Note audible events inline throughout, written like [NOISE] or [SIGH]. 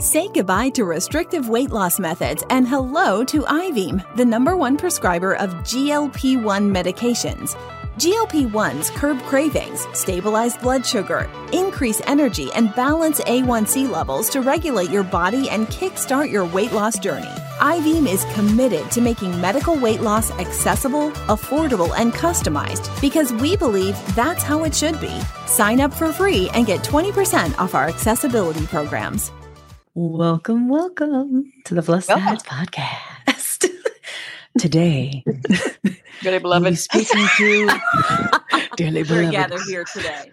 Say goodbye to restrictive weight loss methods and hello to Ivim, the number one prescriber of GLP 1 medications. GLP 1s curb cravings, stabilize blood sugar, increase energy, and balance A1C levels to regulate your body and kickstart your weight loss journey. Ivim is committed to making medical weight loss accessible, affordable, and customized because we believe that's how it should be. Sign up for free and get 20% off our accessibility programs. Welcome, welcome to the Plus SideZ Podcast. [LAUGHS] Today, [LAUGHS] dearly beloved, speaking to [LAUGHS] dearly beloved, we're gathered here today.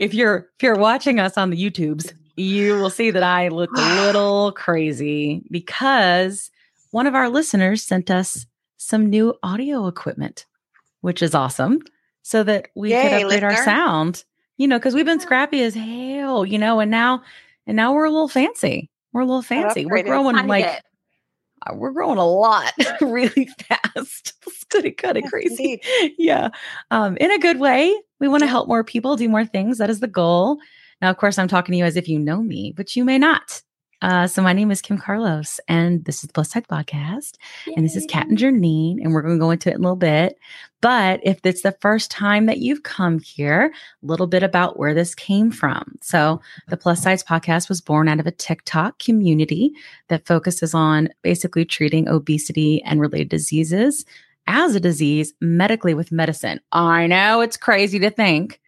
If you're if you're watching us on the YouTubes, you will see that I look a little crazy because one of our listeners sent us some new audio equipment, which is awesome, so that we Yay, could upgrade our sound. You know, because we've been scrappy as hell, you know, and now and now we're a little fancy. We're a little fancy. We're growing like bit. uh, we're growing a lot [LAUGHS] really fast. [LAUGHS] It's kind of Yes, crazy. indeed. [LAUGHS] Yeah. Um, in a good way. We want to help more people do more things. That is the goal. Now, of course, I'm talking to you as if you know me, but you may not. Uh, so my name is Kim Carlos, and this is the Plus Side Podcast, and this is Kat and Janine, and we're going to go into it in a little bit. But if it's the first time that you've come here, a little bit about where this came from. So the Plus Size Podcast was born out of a TikTok community that focuses on basically treating obesity and related diseases as a disease medically with medicine. I know it's crazy to think,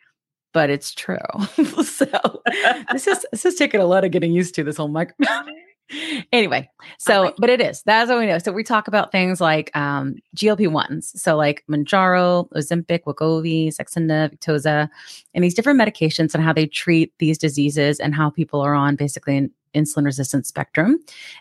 but it's true. [LAUGHS] so [LAUGHS] this is this is taking a lot of getting used to this whole microphone. [LAUGHS] anyway, so but it is that's what we know. So we talk about things like um, GLP ones, so like Mounjaro, Ozempic, Wegovy, Saxenda, Victoza, and these different medications and how they treat these diseases and how people are on basically an insulin resistant spectrum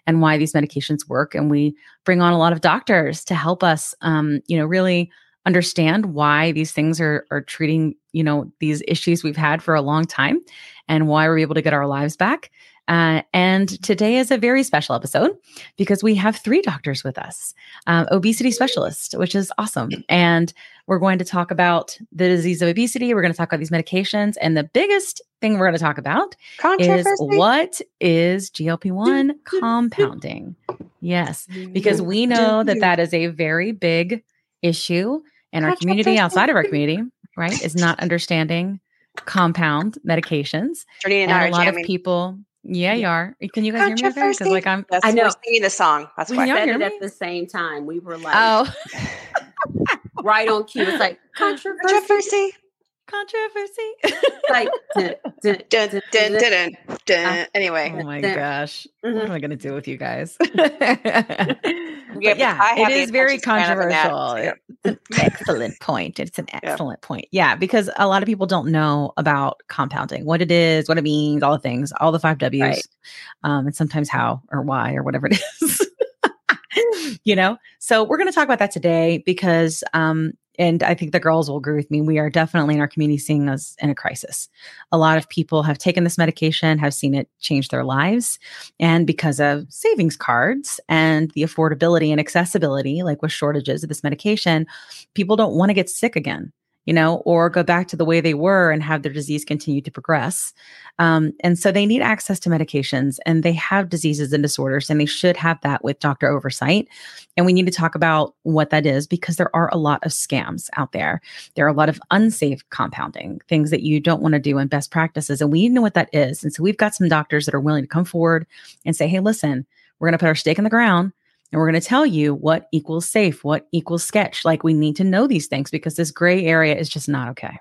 and why these medications work. And we bring on a lot of doctors to help us, um, you know, really understand why these things are are treating you know these issues we've had for a long time and why we're able to get our lives back. Uh, and today is a very special episode because we have three doctors with us um, obesity specialists which is awesome. [CLEARS THROAT] And we're going to talk about the disease of obesity. We're going to talk about these medications. And the biggest thing we're going to talk about is what is GLP-1 compounding? Yes because we know that that is a very big issue in our community outside of our community right is not understanding compound medications Jardine and, and, I a are lot jamming. of people yeah you are can you guys hear me because Controversy. like i'm That's, I know. We're singing the song. That's We why. know. said it at the same time. We were like oh right on cue. It's like [LAUGHS] controversy. Controversy. controversy like dun, dun, Dun, dun. Anyway, oh my There. gosh what Mhm. am i going to do with you guys [LAUGHS] Yeah, But yeah, but I have it very attention span of an gnat, controversial. so- It's an excellent point. It's an excellent point. Yeah, because a lot of people don't know about compounding, what it is, what it means, all the things, all the five W's, Right. um, and sometimes how or why or whatever it [LAUGHS] is. you know, so we're going to talk about that today because, um, and I think the girls will agree with me. We are definitely in our community seeing us in a crisis. A lot of people have taken this medication, have seen it change their lives. And because of savings cards and the affordability and accessibility, like with shortages of this medication, people don't want to get sick again, you know, or go back to the way they were and have their disease continue to progress. Um, and so they need access to medications and they have diseases and disorders, and they should have that with doctor oversight. And we need to talk about what that is because there are a lot of scams out there. There are a lot of unsafe compounding, things that you don't want to do in best practices. And we need to know what that is. And so we've got some doctors that are willing to come forward and say, hey, listen, we're going to put our stake in the ground and we're going to tell you what equals safe, what equals sketch. Like we need to know these things because this gray area is just not okay.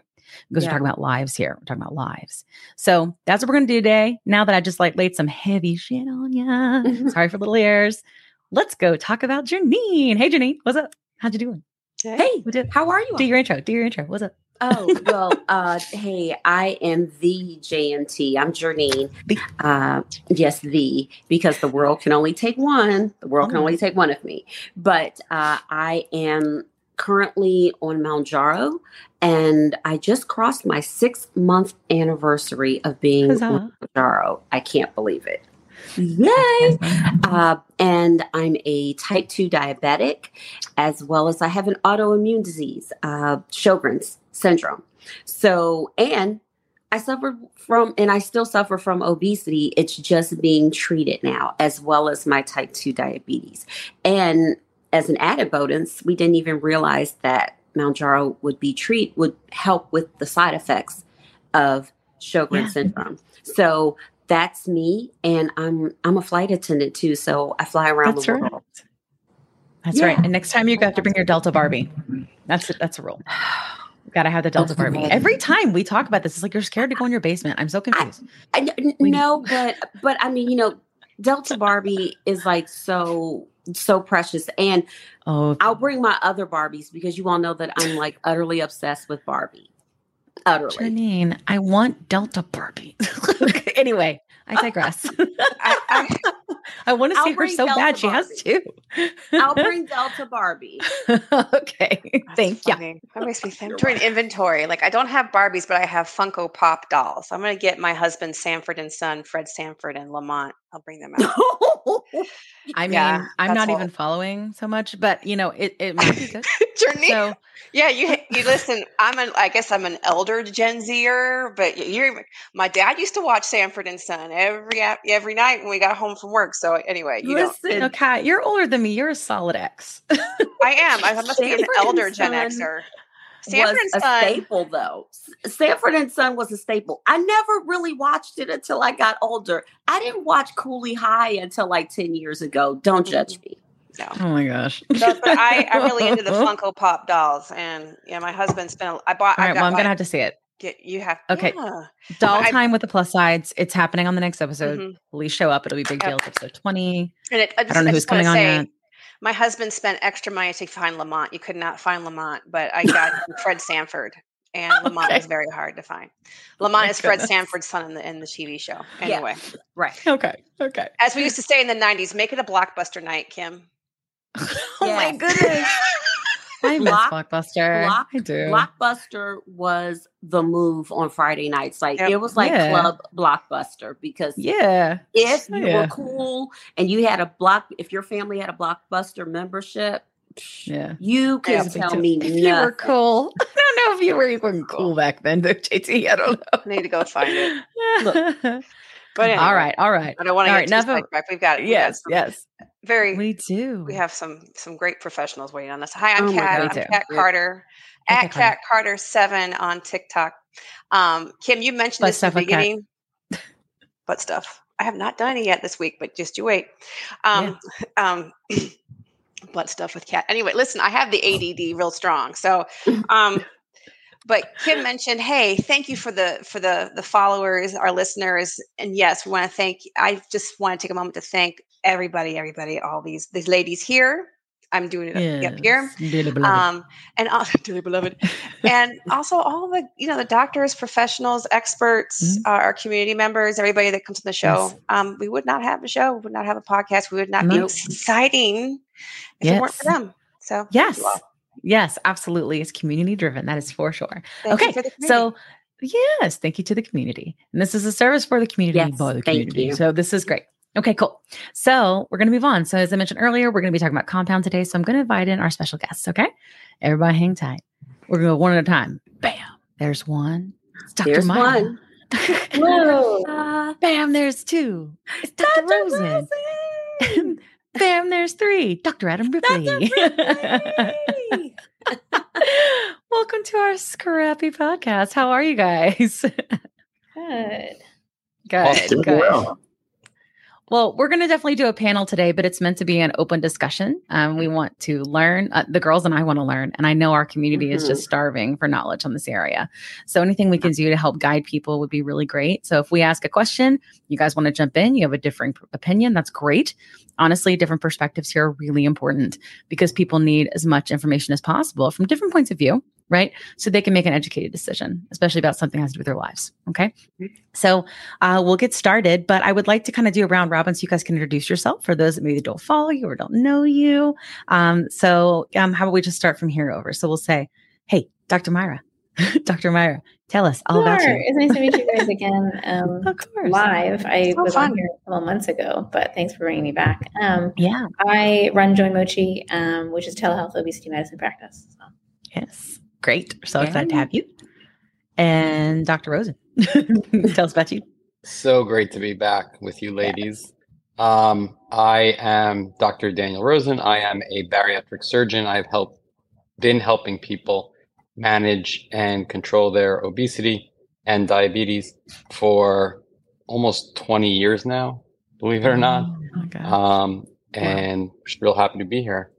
Because Yeah. we're talking about lives here. We're talking about lives. So that's what we're going to do today. Now that I just like laid some heavy shit on you. [LAUGHS] Sorry for little ears. Let's go talk about Janine. Hey, Janine, what's up? How'd you doing? Hey, did- how are you? Do your intro. Do your intro. What's up? Oh, well, uh, hey, I am the JMT. I'm Jernine. Uh, yes, the, because the world can only take one. The world can Oh. only take one of me. But uh, I am currently on Mounjaro, and I just crossed my six month anniversary of being Huzzah. on Mount Jaro. I can't believe it. Yay! [LAUGHS] Uh, and I'm a type 2 diabetic, as well as I have an autoimmune disease, uh, Sjogren's syndrome. So, and I suffered from, and I still suffer from obesity. It's just being treated now, as well as my type 2 diabetes. And as an added bonus, we didn't even realize that Mounjaro would be treat would help with the side effects of Sjogren Yeah. syndrome. So that's me, and I'm I'm a flight attendant too. So I fly around That's the right. world. That's Yeah. right. And next time you have to bring your Delta Barbie. That's a, that's a rule. Got to have the Delta. Barbie. Every time we talk about this, it's like you're scared to go in your basement. I'm so confused. I, n- We- no, but but I mean, you know, Delta Barbie is like so so precious, and oh, I'll bring my other Barbies because you all know that I'm like utterly obsessed with Barbie. Utterly. Janine, I want Delta Barbie. [LAUGHS] [LAUGHS] anyway, I digress. [LAUGHS] I, I, I want to see her so Delta bad. She has two. I'll bring Delta Barbie. okay. that's Thank you. funny. That makes me think. You're Doing inventory, like I don't have Barbies, but I have Funko Pop dolls. I'm gonna get my husband Sanford and son, Fred Sanford and Lamont. I'll bring them [LAUGHS] out. [LAUGHS] I mean, Yeah, I'm not even following so much, but you know, it, it might be good. [LAUGHS] Journey. So Yeah, you you listen. I'm an I guess I'm an elder Gen Zer, but you're my dad used to watch Sanford and Son every every night when we got home from work. So anyway, you you know, Listen, Kat, you're older than me. You're a solid X. I am. I must be an elder Gen Xer. Sanford was and a Son. staple though. Sanford and Son was a staple. I never really watched it until I got older. I didn't watch Cooley High until like 10 years ago. Don't judge me. No. oh my gosh. So, but I, I'm really into the [LAUGHS] Funko Pop dolls, and yeah, my husband spent. I bought. All right, I right, got well, I'm gonna have to see it. get you have. Okay. yeah. Doll I- time with the Plus SideZ. It's happening on the next episode. Mhm. Please show up. It'll be big deal. It's episode 20. And it, I, just, don't know I who's just wanna coming on yet. My husband spent extra money to find Lamont. You could not find Lamont, but I got [LAUGHS] Fred Sanford, and Lamont Okay. was very hard to find. Oh Lamont my is Fred goodness. Sanford's son in the in the TV show. Yeah. Anyway, Right. Okay. Okay. as we used to say in the '90s, make it a blockbuster night, Kim. [LAUGHS] oh my goodness. [LAUGHS] I miss Block- Blockbuster. Block- I do. Blockbuster was the move on Friday nights. Like Yep. it was like Yeah. club blockbuster because yeah. if you Yeah. were cool and you had a block, if your family had a blockbuster membership, Yeah. you Yeah, can big tell me If you were cool. [LAUGHS] I don't know if you were even cool back then, though, JT. I don't I need to go find it. [LAUGHS] know. But anyway, all right. All right. I don't want to All get right, too enough of- sidetracked. We've got we got Yes. Yes. Very We do. we have some some great professionals waiting on us. Hi, I'm Oh Kat. God. I'm Kat Carter Hi, at Kat Carter. Carter seven on TikTok. Um, Kim, you mentioned Butt this in the beginning. Butt stuff. I have not done it yet this week, but just you wait. Um, [CLEARS THROAT] um, [CLEARS THROAT] butt stuff with Kat. Anyway, listen, I have the ADD real strong, so. [LAUGHS] Um, but Kim mentioned, hey, thank you for the for the the followers, our listeners, and yes, we want to thank. I just want to take a moment to thank everybody, everybody, all these these ladies here. I'm doing it up- up here. Dearly beloved. Um, and also, [LAUGHS] dearly beloved, and [LAUGHS] also all the you know the doctors, professionals, experts, Mhm. uh, our community members, everybody that comes to the show. Yes. Um, we would not have a show, we would not have a podcast, we would not be exciting if it weren't for them. So yes. Yes, absolutely. It's community driven. That is for sure. Thank okay. for. So, yes, thank you to the community. And this is a service for the community Yes, by the thank community. you. So, this is great. Okay, cool. So, we're going to move on. So, as I mentioned earlier, we're going to be talking about compound today. So, I'm going to invite in our special guests. Okay. Everybody hang tight. We're going to go one at a time. Bam. There's one. It's Dr. There's Myra. one. [LAUGHS] Uh, bam, there's two. It's Dr. Rosen. [LAUGHS] Bam, there's three. Dr. Adam Ripley. [LAUGHS] Welcome to our scrappy podcast. How are you guys? Good. Good. doing good. well. Well, we're going to definitely do a panel today, but it's meant to be an open discussion. Um, we want to learn. Uh, the girls and I want to learn, and I know our community is just starving for knowledge on this area. So anything we can do to help guide people would be really great. So if we ask a question, you guys want to jump in, you have a differing p- opinion, that's great. Honestly, different perspectives here are really important because people need as much information as possible from different points of view, right? So they can make an educated decision, especially about something that has to do with their lives. Okay. So uh, we'll get started, but I would like to kind of do a round robin so you guys can introduce yourself for those that maybe don't follow you or don't know you. Um, so um, how about we just start from here over? So we'll say, hey, Dr. Myra, [LAUGHS] Dr. Myra, tell us all about Sure. you. It's nice to meet you guys again [LAUGHS] um, Of course. live. I was fun. on here a couple months ago, but thanks for bringing me back. Um, Yeah. I run Joy Mochi, um, which is telehealth obesity medicine practice. So. Yes. Great. We're so excited to have you. And Dr. Rosen. [LAUGHS] Tell us about you. So great to be back with you, ladies. Um, I am Dr. Daniel Rosen. I am a bariatric surgeon. I've helped been helping people manage and control their obesity and diabetes for almost 20 years now, believe it or not. Oh. Um, and just real happy to be here.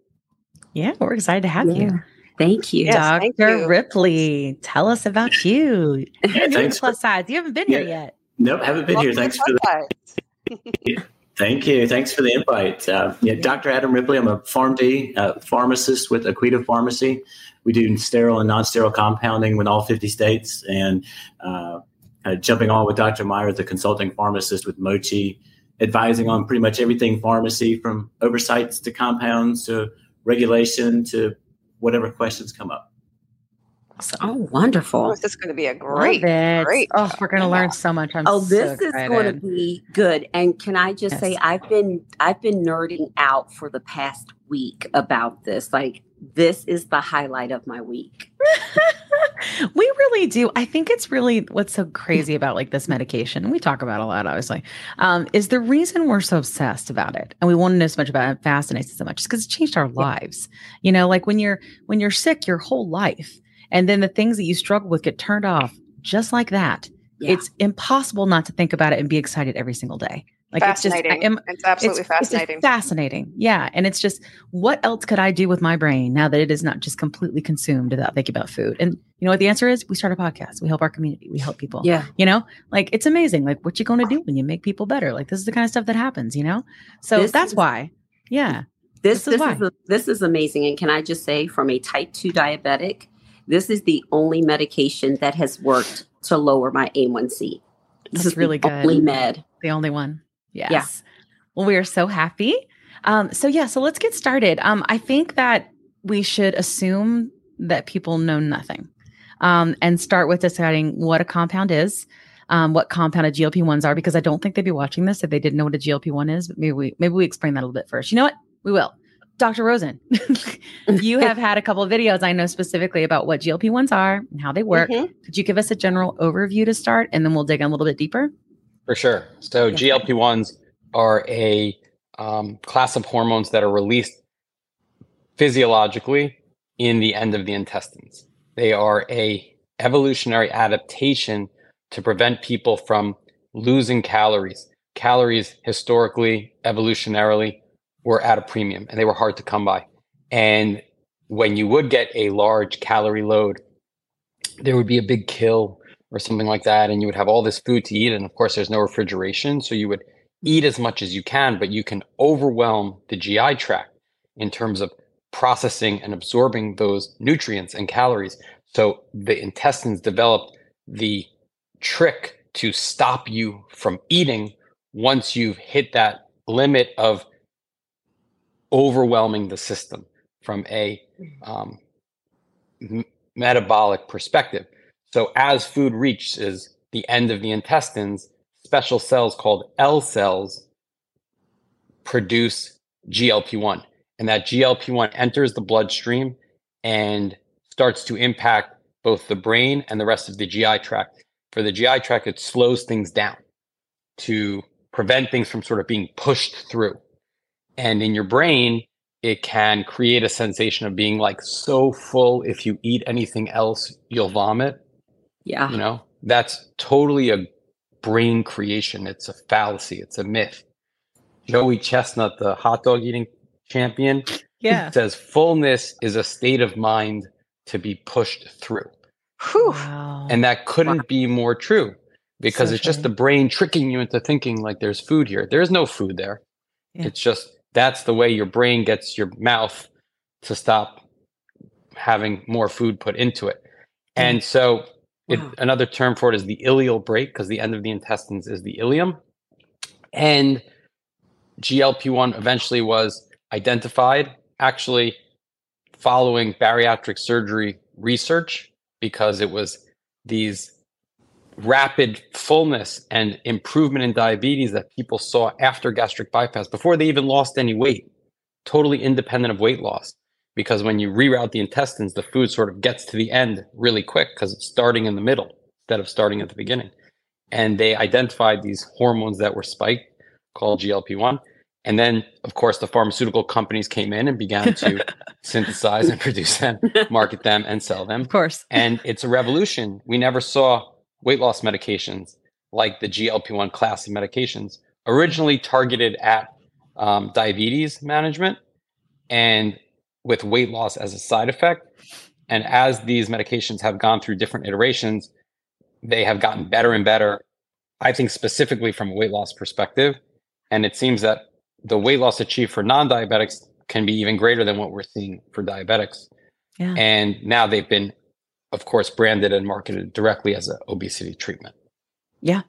Yeah, we're excited to have Yeah. you. Thank you. Yes, thank Dr. you. Ripley, tell us about you. [LAUGHS] You're new thanks for- plus size. You haven't been here Yeah. yet. Nope, haven't been here. Thanks for the Sunrise. thank you. Thanks for the invite. Uh, yeah, Dr. Adam Ripley. I'm a PharmD uh, pharmacist with Aquita Pharmacy. We do sterile and non-sterile compounding with all 50 states, and uh, uh, jumping on with Dr. Myra, the consulting pharmacist with Mochi, advising on pretty much everything pharmacy from oversights to compounds to regulation to whatever questions come up. Oh, wonderful. Oh, this is going to be a great, Love great. Oh, we're going to learn so much. I'm Oh, so this is going to be good. And can I just say I've been I've been nerding out for the past week about this. Like this is the highlight of my week. [LAUGHS] we really do. I think it's really what's so crazy about like this medication. We talk about it a lot, obviously. Um, is the reason we're so obsessed about it and we want to know so much about it, fascinates us so much, because it changed our lives. You know, like when you're when you're sick your whole life, and then the things that you struggle with get turned off just like that. Yeah. It's impossible not to think about it and be excited every single day. Like it's just fascinating. am it's absolutely it's, it's fascinating. fascinating. Yeah. And it's just what else could I do with my brain now that it is not just completely consumed without thinking about food? And you know what the answer is? We start a podcast. We help our community. We help people. yeah. You know, like it's amazing. Like what you going to do when you make people better? Like this is the kind of stuff that happens, you know? So This that's is- why. Yeah. This This is this is, why. a- this is amazing. And can I just say, from a type two diabetic, this is the only medication that has worked to lower my A1C. This That's is really the good. Only med. The only one. Yes. Well, we are so happy. Um, so yeah, so let's get started. Um, I think that we should assume that people know nothing. Um, and start with deciding what a compound is, um, what compounded GLP ones are, because I don't think they'd be watching this if they didn't know what a GLP one is. But maybe we maybe we explain that a little bit first. You know what? We will. Dr. Rosen, [LAUGHS] you have had a couple of videos I know specifically about what GLP ones are and how they work. Mhm. Could you give us a general overview to start, and then we'll dig in a little bit deeper? For sure. So Yes. GLP ones are a um, class of hormones that are released physiologically in the end of the intestines. They are a evolutionary adaptation to prevent people from losing calories. Calories historically, evolutionarily, were at a premium and they were hard to come by. And when you would get a large calorie load, there would be a big kill or something like that, and you would have all this food to eat. And of course, there's no refrigeration. So you would eat as much as you can, but you can overwhelm the GI tract in terms of processing and absorbing those nutrients and calories. So the intestines developed the trick to stop you from eating once you've hit that limit of overwhelming the system from a um, m- metabolic perspective. So as food reaches the end of the intestines, special cells called L cells produce GLP-1. And that GLP-1 enters the bloodstream and starts to impact both the brain and the rest of the GI tract. For the GI tract, it slows things down to prevent things from sort of being pushed through. And in your brain, it can create a sensation of being like so full if you eat anything else, you'll vomit Yeah. you know that's totally a brain creation it's a fallacy it's a myth joey chestnut the hot dog eating champion Yeah. says fullness is a state of mind to be pushed through Whew. Wow. and that couldn't be more true because So it's just the brain tricking you into thinking like there's food here there is no food there Yeah. it's just that's the way your brain gets your mouth to stop having more food put into it and so it, Wow. another term for it is the ileal brake because the end of the intestines is the ileum. And GLP 1 eventually was identified actually following bariatric surgery research because it was these rapid fullness and improvement in diabetes that people saw after gastric bypass before they even lost any weight, totally independent of weight loss because when you reroute the intestines, the food sort of gets to the end really quick because it's starting in the middle instead of starting at the beginning. and they identified these hormones that were spiked called GLP-1. And then, of course, the pharmaceutical companies came in and began to [LAUGHS] synthesize and produce them, market them, and sell them. Of course. And it's a revolution. We never saw weight loss medications like the GLP 1 class of medications, originally targeted at um, diabetes management and with weight loss as a side effect. And as these medications have gone through different iterations, they have gotten better and better, I think, specifically from a weight loss perspective. And it seems that the weight loss achieved for non diabetics can be even greater than what we're seeing for diabetics. Yeah. And now they've been, of course, branded and marketed directly as an obesity treatment. Yeah.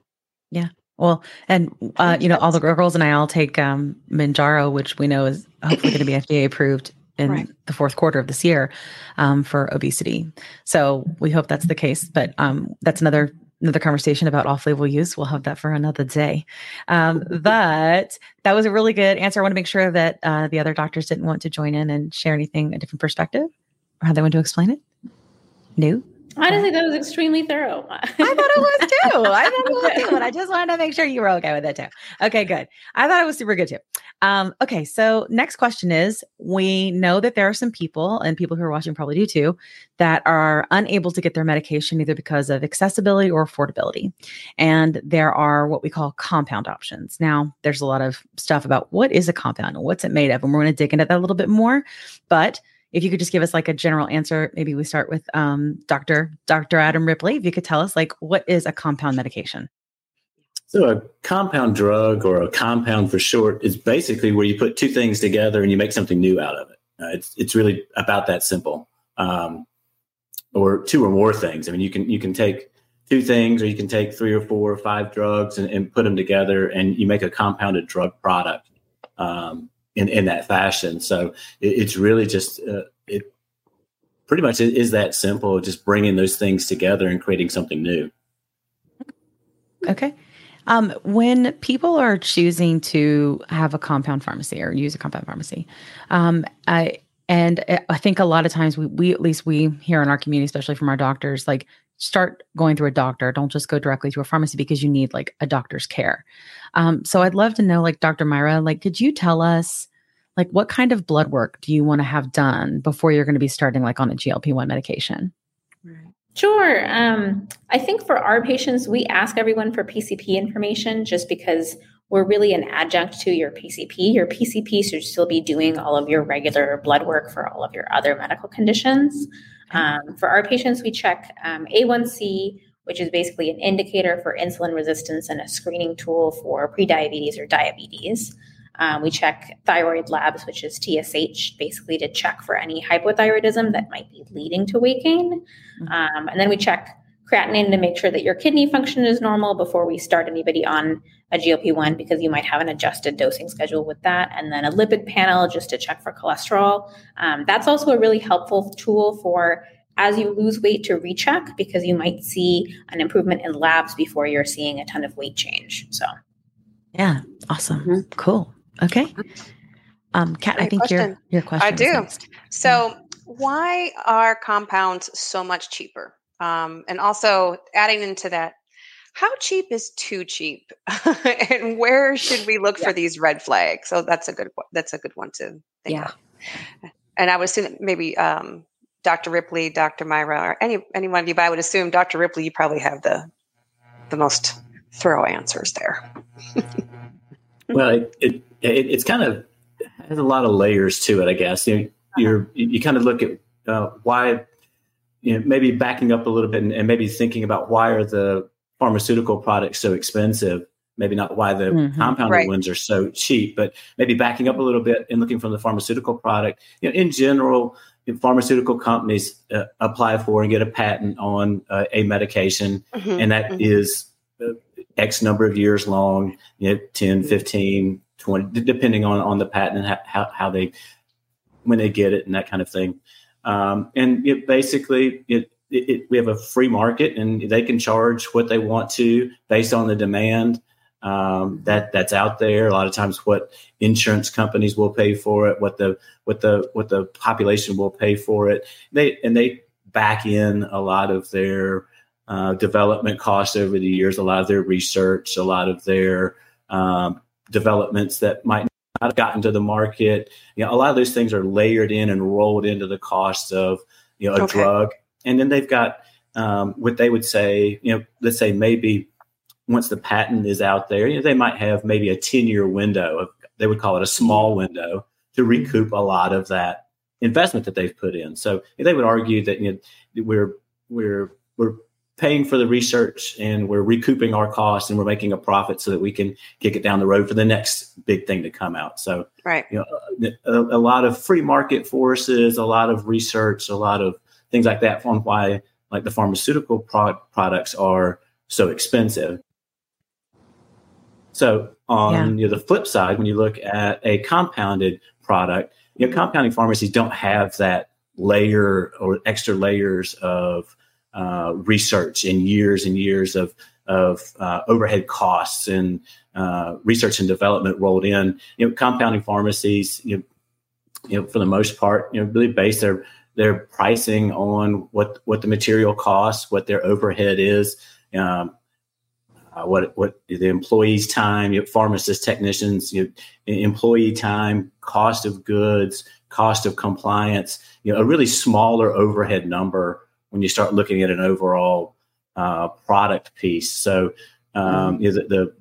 Yeah. Well, and uh, you know, all the girls and I all take um Mounjaro, which we know is hopefully going to be [CLEARS THROAT] FDA approved in right. the fourth quarter of this year um, for obesity. So we hope that's the case. But um, that's another another conversation about off-label use. We'll have that for another day. Um, but that was a really good answer. I want to make sure that uh, the other doctors didn't want to join in and share anything a different perspective or how they want to explain it. No. Honestly, that was extremely thorough. [LAUGHS] I thought it was too. I thought it was too. But I just wanted to make sure you were okay with it too. Okay, good. I thought it was super good too. Um, okay, so next question is we know that there are some people, and people who are watching probably do too, that are unable to get their medication either because of accessibility or affordability. And there are what we call compound options. Now, there's a lot of stuff about what is a compound and what's it made of. And we're going to dig into that a little bit more. But if you could just give us like a general answer, maybe we start with um, Dr. Dr. Adam Ripley. If you could tell us like what is a compound medication? So a compound drug or a compound for short is basically where you put two things together and you make something new out of it. Uh, it's it's really about that simple. Um, or two or more things. I mean, you can you can take two things, or you can take three or four or five drugs and, and put them together, and you make a compounded drug product. Um, in, in that fashion. So it, it's really just uh, it pretty much is that simple, just bringing those things together and creating something new. Okay. Um, when people are choosing to have a compound pharmacy or use a compound pharmacy, um, I and I think a lot of times we, we at least we here in our community, especially from our doctors, like start going through a doctor. Don't just go directly to a pharmacy because you need like a doctor's care. Um, so I'd love to know, like Dr. Myra, like could you tell us like what kind of blood work do you want to have done before you're going to be starting like on a GLP-1 medication? Sure. Um, I think for our patients, we ask everyone for PCP information just because we're really an adjunct to your PCP. Your PCP should still be doing all of your regular blood work for all of your other medical conditions. Um, for our patients, we check um, A1C, which is basically an indicator for insulin resistance and a screening tool for prediabetes or diabetes. Um, we check thyroid labs, which is TSH, basically to check for any hypothyroidism that might be leading to weight gain. Mm-hmm. Um, and then we check creatinine to make sure that your kidney function is normal before we start anybody on a GLP 1 because you might have an adjusted dosing schedule with that. And then a lipid panel just to check for cholesterol. Um, that's also a really helpful tool for as you lose weight to recheck because you might see an improvement in labs before you're seeing a ton of weight change. So, yeah, awesome. Mm-hmm. Cool. Okay. Um, Kat, I think question. your your question. I do. So, why are compounds so much cheaper? Um, and also adding into that, how cheap is too cheap, [LAUGHS] and where should we look yeah. for these red flags? So that's a good that's a good one to think yeah. of. And I would assume maybe um, Dr. Ripley, Dr. Myra, or any any one of you, but I would assume Dr. Ripley, you probably have the the most thorough answers there. [LAUGHS] well, it, it, it, it's kind of has a lot of layers to it, I guess. You know, you're you kind of look at uh, why, you know, maybe backing up a little bit and, and, maybe thinking about why are the pharmaceutical products so expensive? Maybe not why the mm-hmm. compounded right. ones are so cheap, but maybe backing up a little bit and looking from the pharmaceutical product. You know, in general, pharmaceutical companies uh, apply for and get a patent on uh, a medication, mm-hmm. and that mm-hmm. is uh, X number of years long, you know, 10, 15, 20, depending on, on the patent and how, how they, when they get it and that kind of thing. Um, and it basically, it, it, we have a free market and they can charge what they want to based on the demand um, that that's out there. A lot of times, what insurance companies will pay for it, what the what the what the population will pay for it. They and they back in a lot of their uh, development costs over the years, a lot of their research, a lot of their um, developments that might have gotten to the market. You know, a lot of those things are layered in and rolled into the cost of you know a okay. drug, and then they've got um, what they would say. You know, let's say maybe once the patent is out there, you know, they might have maybe a ten year window. Of, they would call it a small window to recoup a lot of that investment that they've put in. So they would argue that you know, we're we're we're paying for the research and we're recouping our costs and we're making a profit so that we can kick it down the road for the next big thing to come out. So, right, you know, a, a lot of free market forces, a lot of research, a lot of things like that on why like the pharmaceutical pro- products are so expensive. So on yeah. you know, the flip side, when you look at a compounded product, you know, compounding pharmacies don't have that layer or extra layers of uh, research and years and years of of uh, overhead costs and uh, research and development rolled in. You know, compounding pharmacies, you know, you know, for the most part, you know, really base their their pricing on what what the material costs, what their overhead is, um, uh, what what the employees' time, you know, pharmacists, technicians, you know, employee time, cost of goods, cost of compliance. You know, a really smaller overhead number when you start looking at an overall uh, product piece. So, um, mm-hmm. is it the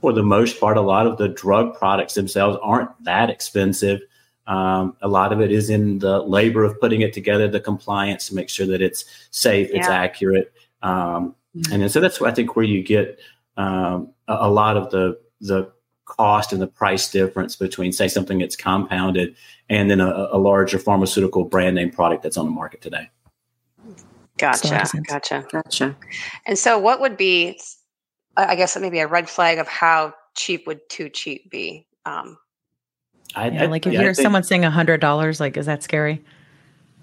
for the most part, a lot of the drug products themselves aren't that expensive. Um, a lot of it is in the labor of putting it together, the compliance to make sure that it's safe, yeah. it's accurate, um, mm-hmm. and so that's I think where you get um, a, a, lot of the the cost and the price difference between say something that's compounded and then a, a larger pharmaceutical brand name product that's on the market today. Gotcha. Gotcha. Gotcha. And so, what would be, I guess, maybe a red flag of how cheap would too cheap be? Um, I, yeah, I, like if yeah, you hear someone saying a hundred dollars, like, is that scary?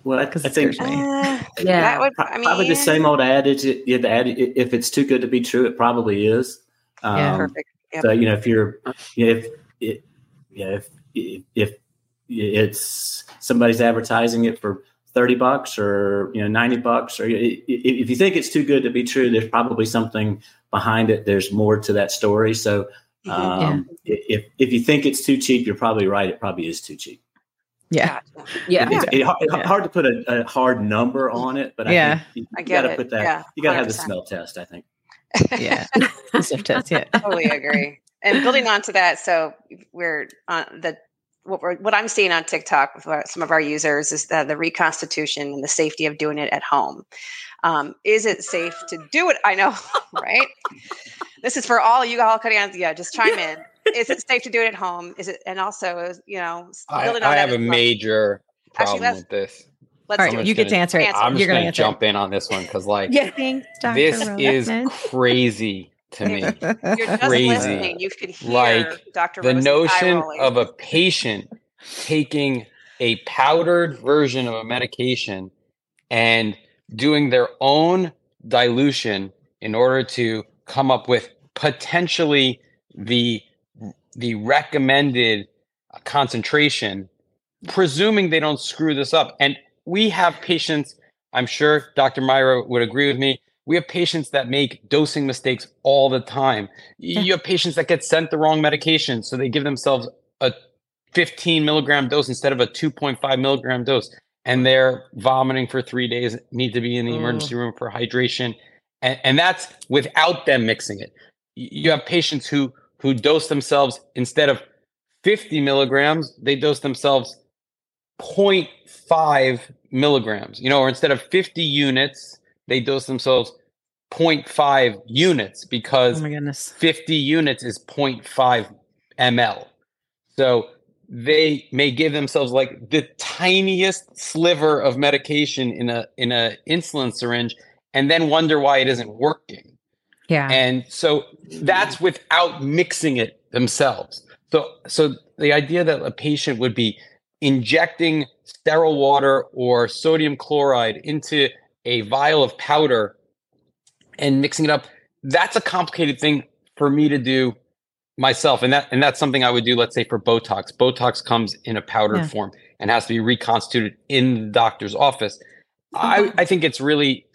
Well, I, I think, uh, [LAUGHS] yeah, that would, I mean, probably the same old adage. You have to add, if it's too good to be true, it probably is. Um, yeah, perfect. Yep. So you know, if you're, if it, yeah, if, if if it's somebody's advertising it for 30 bucks or you know 90 bucks or if you think it's too good to be true there's probably something behind it. There's more to that story. So mm-hmm. um, yeah. if if you think it's too cheap you're probably right. It probably is too cheap. Yeah. Yeah. It's, it, it, hard to put a, a, hard number on it but yeah. you, you got to put that yeah, you got to have the smell test i think. Yeah. Sniff test yeah. [LAUGHS] Totally agree. And building on to that so we're on the what we're what I'm seeing on TikTok with our, some of our users is the, the reconstitution and the safety of doing it at home. Um, is it safe to do it? I know, [LAUGHS] right? this is for all you all cutting on. Yeah, just chime in. Is it safe to do it at home? Is it and also you know I, I have a major problem Actually, with this. Let's All right, you get to answer it. I'm just going to jump in on this one because, like, yeah, thanks, this is [LAUGHS] crazy to me. [LAUGHS] You're crazy. You could hear like Dr. the notion of a patient taking a powdered version of a medication and doing their own dilution in order to come up with potentially the the recommended concentration presuming they don't screw this up and we have patients i'm sure dr myra would agree with me we have patients that make dosing mistakes all the time. [LAUGHS] You have patients that get sent the wrong medication, so they give themselves a 15 milligram dose instead of a 2.5 milligram dose, and they're vomiting for three days, need to be in the emergency oh. room for hydration. And, and that's without them mixing it. You have patients who who dose themselves instead of 50 milligrams, they dose themselves 0.5 milligrams, you know, or instead of 50 units, they dose themselves 0.5 units because oh my goodness. 50 units is 0.5 ml. So they may give themselves like the tiniest sliver of medication in a in a insulin syringe and then wonder why it isn't working. Yeah. And so that's without mixing it themselves. So so the idea that a patient would be injecting sterile water or sodium chloride into a vial of powder and mixing it up, that's a complicated thing for me to do myself. And that and that's something I would do, let's say for Botox. Botox comes in a powdered yeah. form and has to be reconstituted in the doctor's office. I, mm-hmm. I think it's really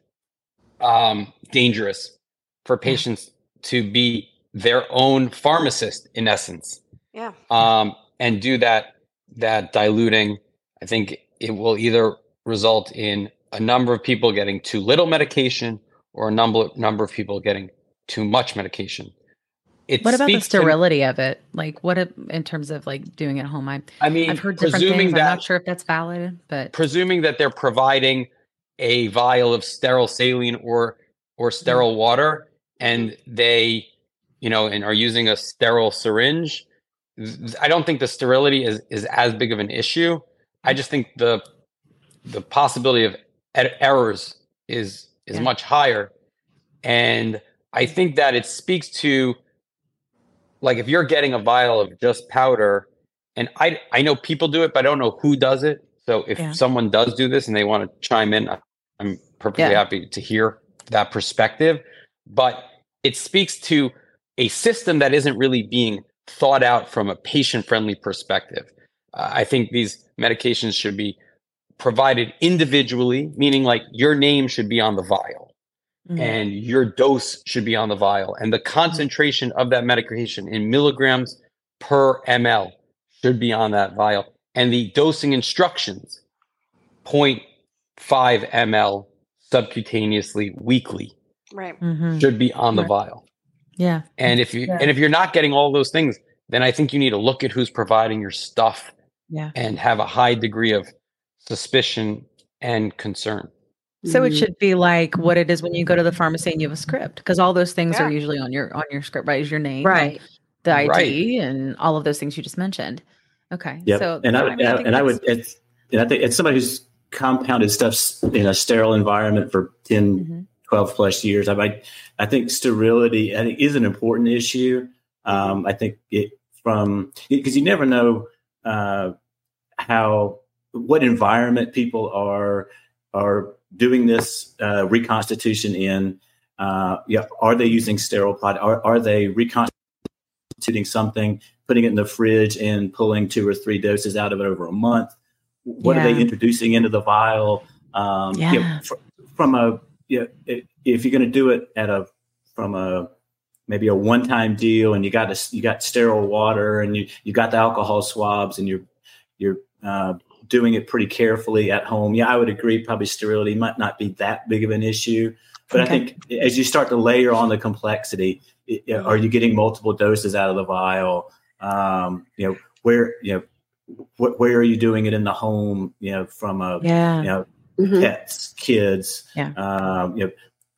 um, dangerous for patients to be their own pharmacist in essence. Yeah. Um, and do that that diluting. I think it will either result in a number of people getting too little medication or a number number of people getting too much medication. It what about the sterility to, of it? Like, what if, in terms of like doing it at home? I, I mean, I've heard different things. That, I'm not sure if that's valid, but presuming that they're providing a vial of sterile saline or or sterile mm-hmm. water, and they, you know, and are using a sterile syringe, I don't think the sterility is is as big of an issue. I just think the the possibility of errors is is yeah. much higher, and I think that it speaks to like if you're getting a vial of just powder, and I I know people do it, but I don't know who does it. So if yeah. someone does do this and they want to chime in, I'm perfectly yeah. happy to hear that perspective. But it speaks to a system that isn't really being thought out from a patient friendly perspective. Uh, I think these medications should be provided individually, meaning like your name should be on the vial mm-hmm. and your dose should be on the vial, and the concentration of that medication in milligrams per ml should be on that vial, and the dosing instructions 0.5 ml subcutaneously weekly right mm-hmm. should be on the right. vial yeah and if you yeah. and if you're not getting all those things then i think you need to look at who's providing your stuff yeah and have a high degree of suspicion and concern so it mm-hmm. should be like what it is when you go to the pharmacy and you have a script, because all those things yeah. are usually on your on your script, right? Is your name, right? The ID right. and all of those things you just mentioned. Okay. Yeah. So and I, would, I mean, and I would, it's, and I think it's somebody who's compounded stuff in a sterile environment for 10, mm-hmm. 12 plus years. I might, I think sterility, I think is an important issue. Um, I think it from, because you never know, uh, how, what environment people are, are doing this uh, reconstitution in? Uh, yeah, are they using sterile product? Are, are they reconstituting something, putting it in the fridge and pulling two or three doses out of it over a month? What yeah. are they introducing into the vial? Um, yeah. You know, fr- from a you know, if you're going to do it at a from a maybe a one-time deal and you got a, you got sterile water and you you got the alcohol swabs and you're you're uh, doing it pretty carefully at home. Yeah, I would agree. Probably sterility might not be that big of an issue, but okay. I think as you start to layer on the complexity, it, are you getting multiple doses out of the vial? Um, you know, where you know, wh- where are you doing it in the home? You know, from a yeah. you know, mm-hmm. pets, kids, yeah. um, you know,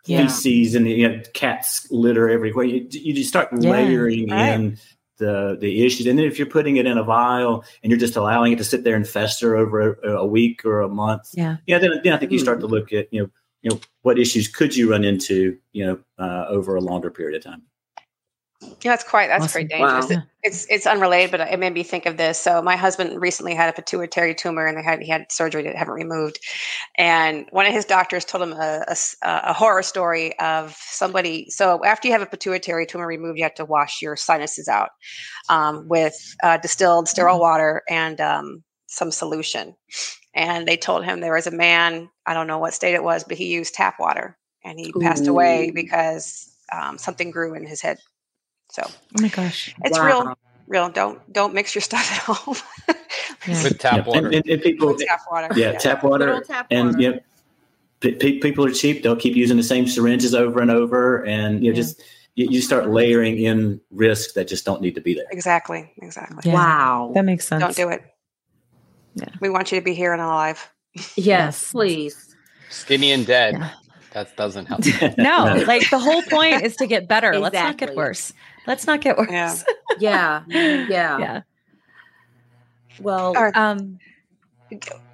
yeah. feces and you know, cats litter everywhere. You, you just start layering yeah, right. in the the issues. And then if you're putting it in a vial and you're just allowing it to sit there and fester over a, a week or a month, yeah, yeah, then, then I think you start to look at you know you know what issues could you run into you know uh, over a longer period of time. Yeah, that's quite that's awesome. quite dangerous. Wow. It, it's it's unrelated, but it made me think of this. So my husband recently had a pituitary tumor, and they had he had surgery that haven't removed. And one of his doctors told him a, a, a horror story of somebody. So after you have a pituitary tumor removed, you have to wash your sinuses out um, with uh, distilled sterile mm-hmm. water and um, some solution. And they told him there was a man. I don't know what state it was, but he used tap water, and he Ooh. passed away because um, something grew in his head so, oh my gosh, it's wow. real, real. Don't don't mix your stuff at home. yeah. With tap yeah. water. And, and, and people, tap water. Yeah, yeah. tap water. Tap and water. yeah, p- people are cheap. They'll keep using the same syringes over and over, and you know, just you, you, start layering in risks that just don't need to be there. Exactly. Exactly. Wow, that makes sense. Don't do it. Yeah, we want you to be here and alive. Yes, please. Skinny and dead. That doesn't help. [LAUGHS] no, like the whole point is to get better. Exactly. Let's not get worse. Let's not get worse. Yeah. [LAUGHS] yeah. Yeah. Yeah. Well, um,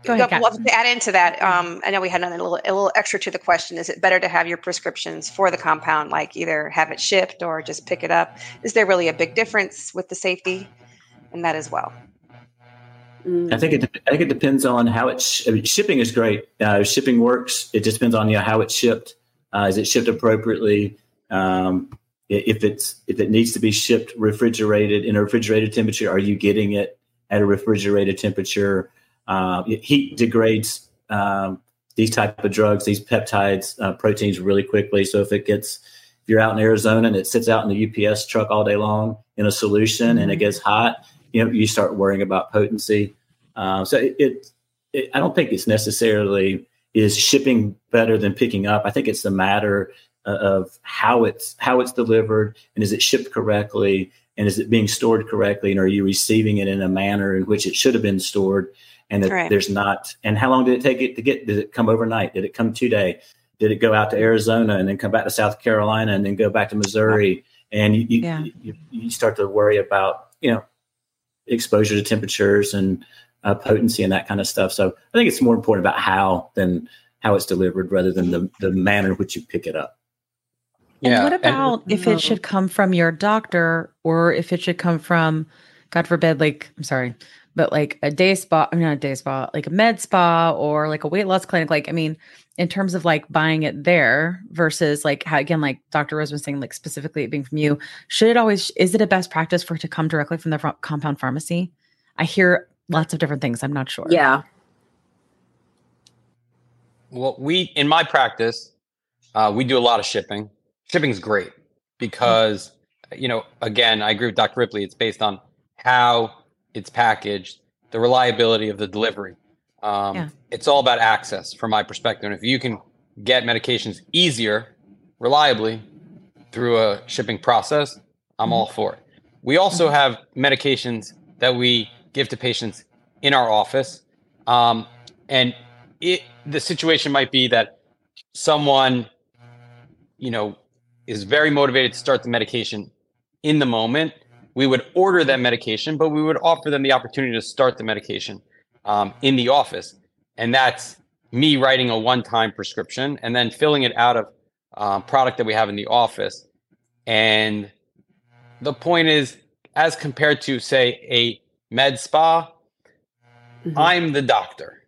go ahead. Well, to add into that, um, I know we had a little, a little extra to the question. Is it better to have your prescriptions for the compound, like either have it shipped or just pick it up? Is there really a big difference with the safety in that as well? I think it. I think it depends on how it's. I mean, shipping is great. Uh, shipping works. It just depends on you know, how it's shipped. Uh, is it shipped appropriately? Um, if it's if it needs to be shipped refrigerated in a refrigerated temperature, are you getting it at a refrigerated temperature? Uh, heat degrades um, these type of drugs, these peptides, uh, proteins really quickly. So if it gets, if you're out in Arizona and it sits out in the UPS truck all day long in a solution mm-hmm. and it mm-hmm. gets hot, you know, you start worrying about potency. Um, so it, it, it, I don't think it's necessarily is shipping better than picking up. I think it's the matter of how it's how it's delivered and is it shipped correctly and is it being stored correctly and are you receiving it in a manner in which it should have been stored and right. there's not and how long did it take it to get did it come overnight did it come today did it go out to arizona and then come back to south carolina and then go back to missouri and you, yeah. you, you, start to worry about you know exposure to temperatures and uh, potency and that kind of stuff so i think it's more important about how than how it's delivered rather than the, the manner in which you pick it up yeah. And what about and, if it should come from your doctor or if it should come from, God forbid, like, I'm sorry, but like a day spa, I mean, not a day spa, like a med spa or like a weight loss clinic. Like, I mean, in terms of like buying it there versus like how, again, like Dr. Rose was saying, like specifically it being from you, should it always, is it a best practice for it to come directly from the compound pharmacy? I hear lots of different things. I'm not sure. Yeah. Well, we, in my practice, uh, we do a lot of shipping shipping's great because you know again i agree with dr ripley it's based on how it's packaged the reliability of the delivery um, yeah. it's all about access from my perspective and if you can get medications easier reliably through a shipping process i'm mm-hmm. all for it we also mm-hmm. have medications that we give to patients in our office um, and it the situation might be that someone you know is very motivated to start the medication in the moment, we would order that medication, but we would offer them the opportunity to start the medication um, in the office. And that's me writing a one time prescription and then filling it out of um, product that we have in the office. And the point is, as compared to, say, a med spa, mm-hmm. I'm the doctor,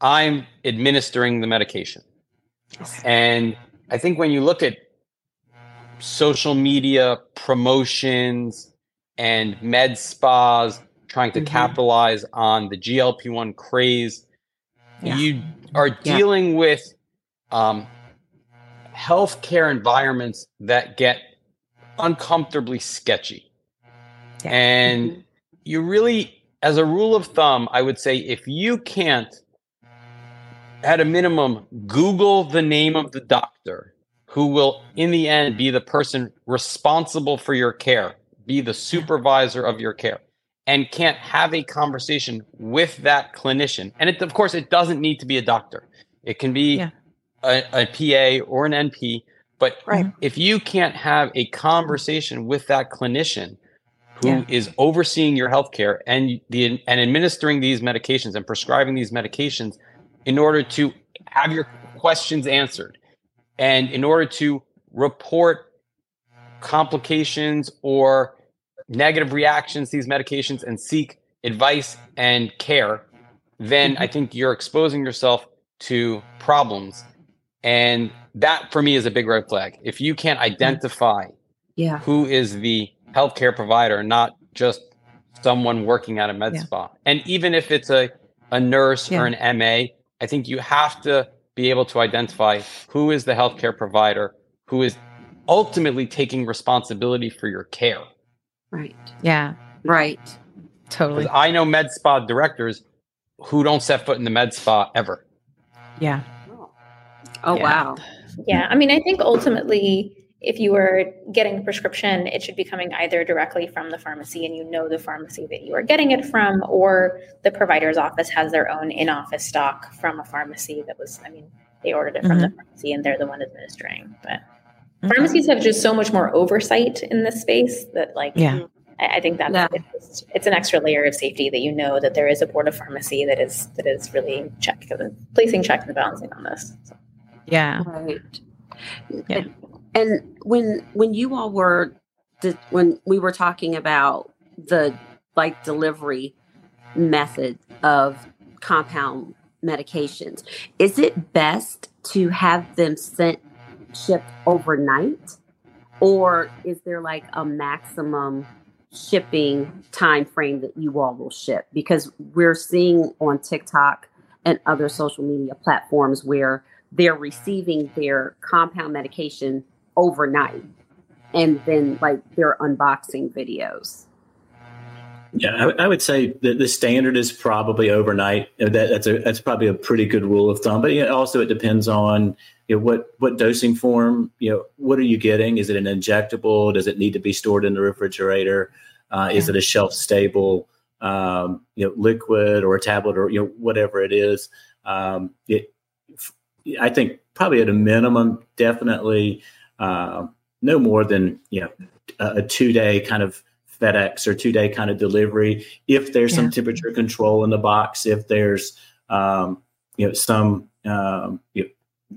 I'm administering the medication. And I think when you look at social media promotions and med spas trying to mm-hmm. capitalize on the GLP 1 craze. Yeah. You are dealing yeah. with um, healthcare environments that get uncomfortably sketchy. Yeah. And mm-hmm. you really, as a rule of thumb, I would say if you can't, at a minimum, Google the name of the doctor who will, in the end, be the person responsible for your care, be the supervisor of your care, and can't have a conversation with that clinician. And it, of course, it doesn't need to be a doctor, it can be yeah. a, a, PA or an NP. But right. if you can't have a conversation with that clinician, who yeah. is overseeing your healthcare and the and administering these medications and prescribing these medications in order to have your questions answered and in order to report complications or negative reactions to these medications and seek advice and care, then mm-hmm. I think you're exposing yourself to problems. And that for me is a big red flag. If you can't mm-hmm. identify yeah. who is the healthcare provider, not just someone working at a med yeah. spa. And even if it's a, a nurse yeah. or an MA, I think you have to be able to identify who is the healthcare provider who is ultimately taking responsibility for your care. Right. Yeah. Right. Totally. I know med spa directors who don't set foot in the med spa ever. Yeah. Oh, yeah. wow. Yeah. I mean, I think ultimately if you were getting a prescription, it should be coming either directly from the pharmacy and you know the pharmacy that you are getting it from, or the provider's office has their own in office stock from a pharmacy that was, I mean, they ordered it from mm-hmm. the pharmacy and they're the one administering. But mm-hmm. pharmacies have just so much more oversight in this space that, like, yeah. I, I think that's yeah. it's, it's, an extra layer of safety that you know that there is a board of pharmacy that is that is really check placing checks and balancing on this. So. Yeah. Right. Yeah. And when when you all were when we were talking about the like delivery method of compound medications, is it best to have them sent shipped overnight or is there like a maximum shipping time frame that you all will ship because we're seeing on TikTok and other social media platforms where they're receiving their compound medication overnight and then like their unboxing videos. Yeah, I, I, would say that the standard is probably overnight. That, that's a that's probably a pretty good rule of thumb. But you know, also it depends on you know what what dosing form. You know, what are you getting? Is it an injectable? Does it need to be stored in the refrigerator? Uh, is it a shelf stable um, you know liquid or a tablet or you know whatever it is? Um, it, I think probably at a minimum, definitely uh, no more than you know a, a two day kind of FedEx or two day kind of delivery. If there's yeah. some temperature control in the box, if there's um, you know some um, you know,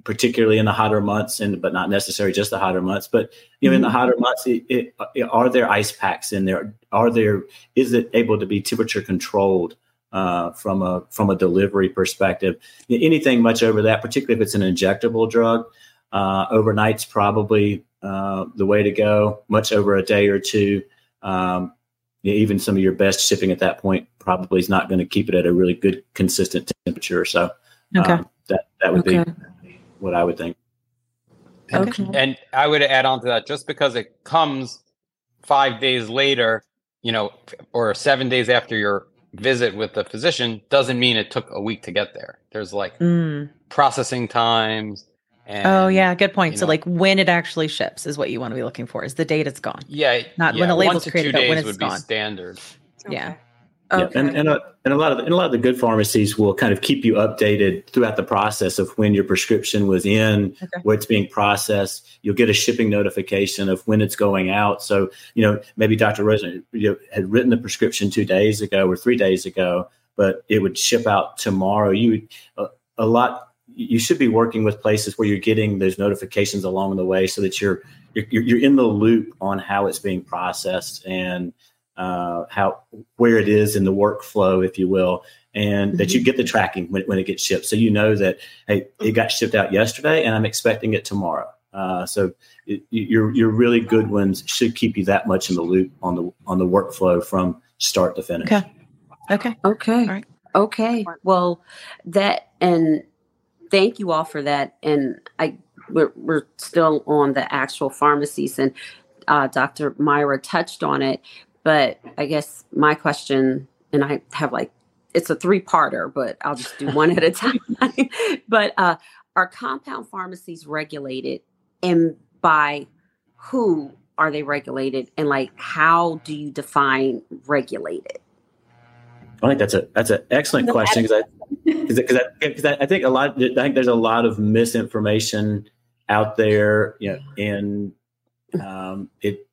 particularly in the hotter months, and but not necessarily just the hotter months, but you know in the mm-hmm. hotter months, it, it, it, are there ice packs in there? Are there is it able to be temperature controlled? Uh, from a from a delivery perspective, anything much over that, particularly if it's an injectable drug, uh, overnight's probably uh, the way to go. Much over a day or two, um, even some of your best shipping at that point probably is not going to keep it at a really good consistent temperature. So okay. um, that that would okay. be what I would think. Okay. And I would add on to that just because it comes five days later, you know, or seven days after your visit with the physician doesn't mean it took a week to get there. There's like mm. processing times, and, oh yeah, good point. So know, like when it actually ships is what you want to be looking for. Is the date it's gone? Yeah, not yeah, when the label's created, but when it's would gone. Be standard. Okay. Yeah. Okay. Yeah, and and a, and a lot of the, and a lot of the good pharmacies will kind of keep you updated throughout the process of when your prescription was in, okay. where it's being processed. You'll get a shipping notification of when it's going out. So you know maybe Dr. Rosen you know, had written the prescription two days ago or three days ago, but it would ship out tomorrow. You uh, a lot you should be working with places where you're getting those notifications along the way so that you're you're, you're in the loop on how it's being processed and uh, how where it is in the workflow, if you will, and mm-hmm. that you get the tracking when, when it gets shipped, so you know that hey, it got shipped out yesterday, and I'm expecting it tomorrow. Uh, so it, your your really good ones should keep you that much in the loop on the on the workflow from start to finish. Okay. Okay. Okay. All right. Okay. Well, that and thank you all for that. And I we're, we're still on the actual pharmacies, and uh, Dr. Myra touched on it. But I guess my question, and I have like it's a three parter, but I'll just do one at a [LAUGHS] time. [LAUGHS] but uh, are compound pharmacies regulated, and by who are they regulated, and like how do you define regulated? I think that's a that's an excellent question because I because [LAUGHS] I, cause I, I, think a lot I think there's a lot of misinformation out there, you know, and um, it, it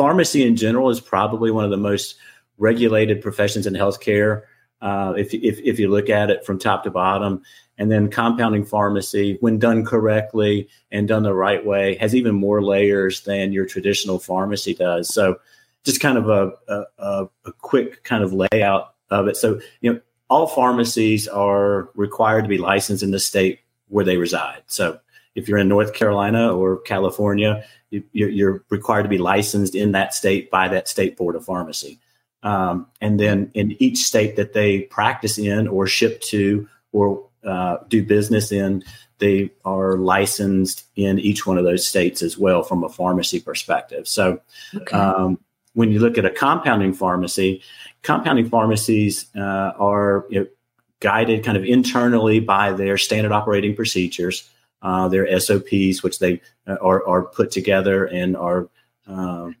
pharmacy in general is probably one of the most regulated professions in healthcare. Uh, if, if if you look at it from top to bottom, and then compounding pharmacy, when done correctly and done the right way, has even more layers than your traditional pharmacy does. So, just kind of a, a, a quick kind of layout of it. So, you know, all pharmacies are required to be licensed in the state where they reside. So, if you're in North Carolina or California, you, are required to be licensed in that state by that state board of pharmacy. Um, and then in each state that they practice in or ship to or uh, do business in, they are licensed in each one of those states as well from a pharmacy perspective. So, okay. um, when you look at a compounding pharmacy, compounding pharmacies uh, are you know, guided kind of internally by their standard operating procedures, uh, their SOPs, which they uh, are, are put together and are um,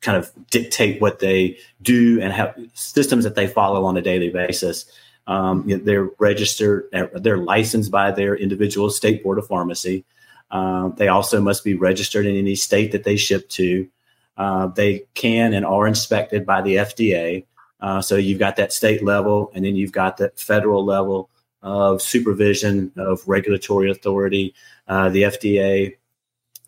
kind of dictate what they do and have systems that they follow on a daily basis. Um, they're registered, uh, they're licensed by their individual state board of pharmacy. Uh, they also must be registered in any state that they ship to. Uh, they can and are inspected by the FDA. Uh, so you've got that state level, and then you've got that federal level of supervision of regulatory authority. Uh, the FDA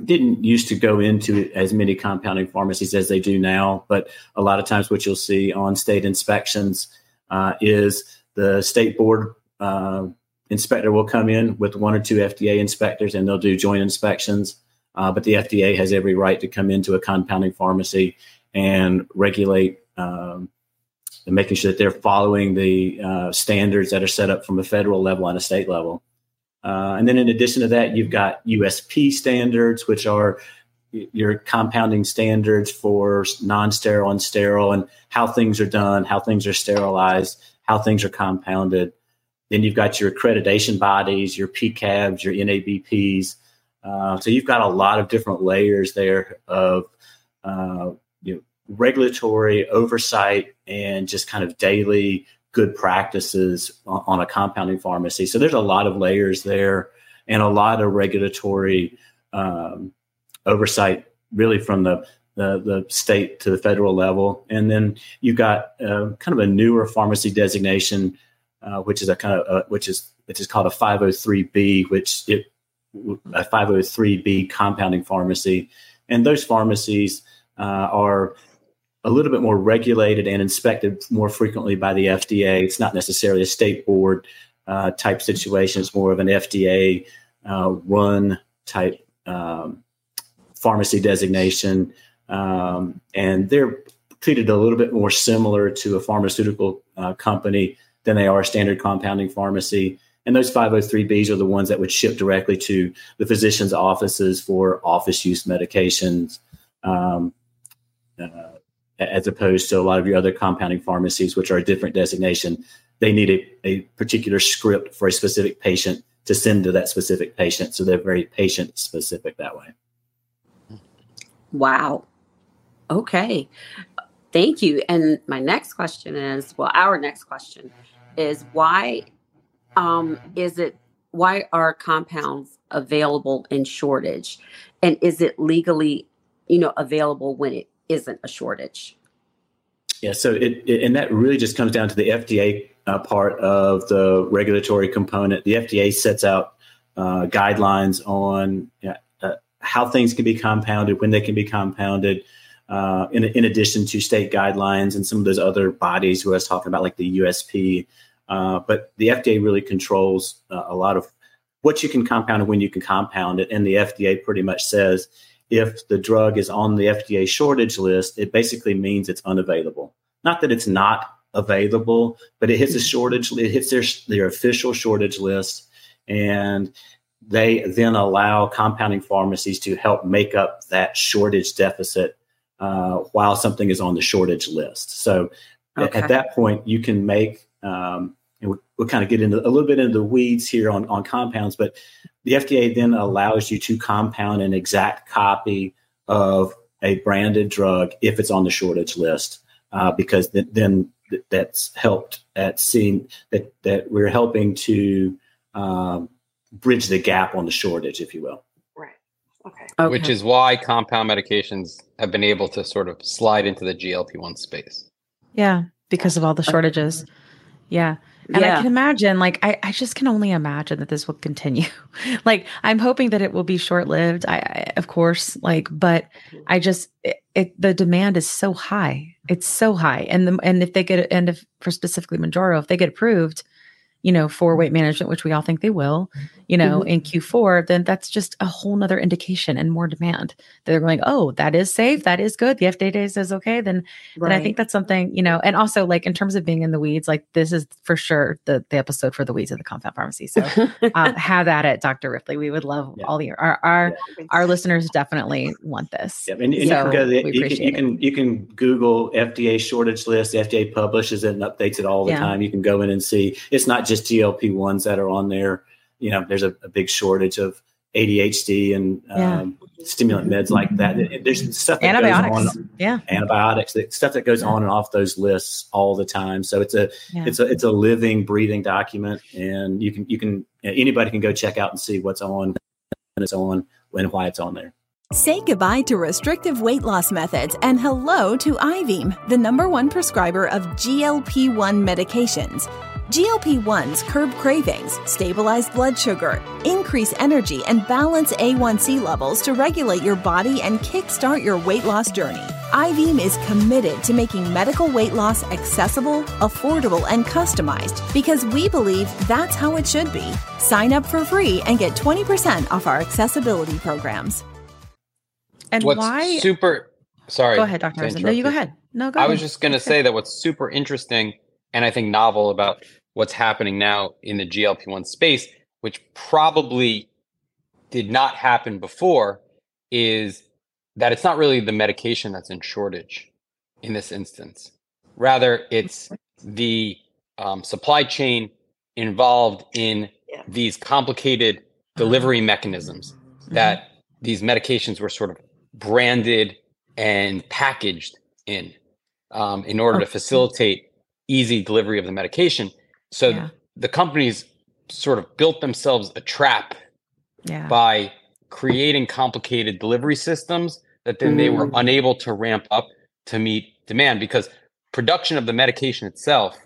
didn't used to go into as many compounding pharmacies as they do now, but a lot of times what you'll see on state inspections uh, is the state board uh, inspector will come in with one or two FDA inspectors, and they'll do joint inspections. Uh, but the FDA has every right to come into a compounding pharmacy and regulate um, and making sure that they're following the uh, standards that are set up from a federal level and a state level. Uh, and then in addition to that, you've got USP standards, which are your compounding standards for non-sterile and sterile and how things are done, how things are sterilized, how things are compounded. Then you've got your accreditation bodies, your PCABs, your NABPs. Uh, so you've got a lot of different layers there of uh, regulatory oversight and just kind of daily good practices on, a compounding pharmacy. So there's a lot of layers there and a lot of regulatory um, oversight, really from the, the, the state to the federal level. And then you've got uh, kind of a newer pharmacy designation, uh, which is a kind of uh, which is which is called a 503B, which it a 503B compounding pharmacy, and those pharmacies uh, are a little bit more regulated and inspected more frequently by the FDA. It's not necessarily a state board uh, type situation. It's more of an FDA uh, run type um, pharmacy designation. Um, and they're treated a little bit more similar to a pharmaceutical uh, company than they are a standard compounding pharmacy. And those 503Bs are the ones that would ship directly to the physician's offices for office use medications. Um, uh, as opposed to a lot of your other compounding pharmacies, which are a different designation. They need a, a particular script for a specific patient to send to that specific patient. So they're very patient specific that way. Wow. Okay. Thank you. And my next question is well, our next question is why um, is it why are compounds available in shortage? And is it legally, you know, available when it isn't a shortage. Yeah, so it, it and that really just comes down to the FDA uh, part of the regulatory component. The FDA sets out uh, guidelines on uh, how things can be compounded, when they can be compounded, uh, in, in addition to state guidelines and some of those other bodies who I was talking about, like the USP. Uh, but the FDA really controls uh, a lot of what you can compound and when you can compound it. And the FDA pretty much says if the drug is on the FDA shortage list, it basically means it's unavailable. Not that it's not available, but it hits a shortage, it hits their, their official shortage list. And they then allow compounding pharmacies to help make up that shortage deficit uh, while something is on the shortage list. So okay. at, that point, you can make, um, and we'll, we'll, kind of get into a little bit into the weeds here on, on compounds, but the FDA then allows you to compound an exact copy of a branded drug if it's on the shortage list, uh, because th- then th- that's helped at seeing that that we're helping to um, bridge the gap on the shortage, if you will. Right. Okay. okay. Which is why compound medications have been able to sort of slide into the GLP one space. Yeah, because of all the shortages. Yeah. And yeah. I can imagine, like, I, I just can only imagine that this will continue. [LAUGHS] like, I'm hoping that it will be short lived. I, I, of course, like, but I just, it, it, the demand is so high. It's so high. And the, and if they get, and if for specifically Mounjaro, if they get approved, you know, for weight management, which we all think they will, you know, mm-hmm. in Q4, then that's just a whole nother indication and more demand. They're going, oh, that is safe. That is good. The FDA says okay. Then, right. then I think that's something, you know, and also like in terms of being in the weeds, like this is for sure the, the episode for the weeds of the compound pharmacy. So um, [LAUGHS] have at it, Dr. Ripley. We would love yeah. all the, our, our, yeah. our listeners definitely want this. Yeah. And, and so you, can go the, you, can, you, can, you can Google FDA shortage list. The FDA publishes it and updates it all the yeah. time. You can go in and see it's not just GLP ones that are on there. You know, there's a, a big shortage of ADHD and um, stimulant meds like that. There's stuff that antibiotics, goes on, yeah, antibiotics, stuff that goes on and off those lists all the time. So it's a yeah. it's a it's a living, breathing document, and you can you can anybody can go check out and see what's on and it's on and why it's on there. Say goodbye to restrictive weight loss methods and hello to Ivim, the number one prescriber of GLP 1 medications. GLP 1s curb cravings, stabilize blood sugar, increase energy, and balance A1C levels to regulate your body and kickstart your weight loss journey. Ivim is committed to making medical weight loss accessible, affordable, and customized because we believe that's how it should be. Sign up for free and get 20% off our accessibility programs. And What's why super Sorry. Go ahead, Dr. Rosen. No, you go ahead. No, go I ahead. was just going to That's say that what's super interesting and I think novel about what's happening now in the GLP 1 space, which probably did not happen before, is that it's not really the medication that's in shortage in this instance. Rather, it's the um, supply chain involved in Yeah. these complicated delivery mechanisms Mm-hmm. that these medications were sort of branded and packaged in um, in order to facilitate easy delivery of the medication. So Yeah. the companies sort of built themselves a trap yeah. by creating complicated delivery systems that then they were Mm. unable to ramp up to meet demand because production of the medication itself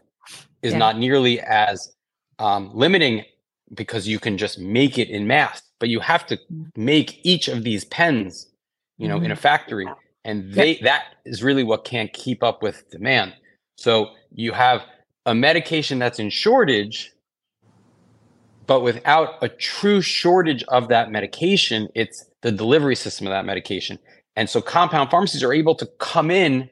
is Yeah. not nearly as um, limiting because you can just make it in mass but you have to Mm. make each of these pens you know in a factory and they that is really what can't keep up with demand so you have a medication that's in shortage but without a true shortage of that medication it's the delivery system of that medication and so compound pharmacies are able to come in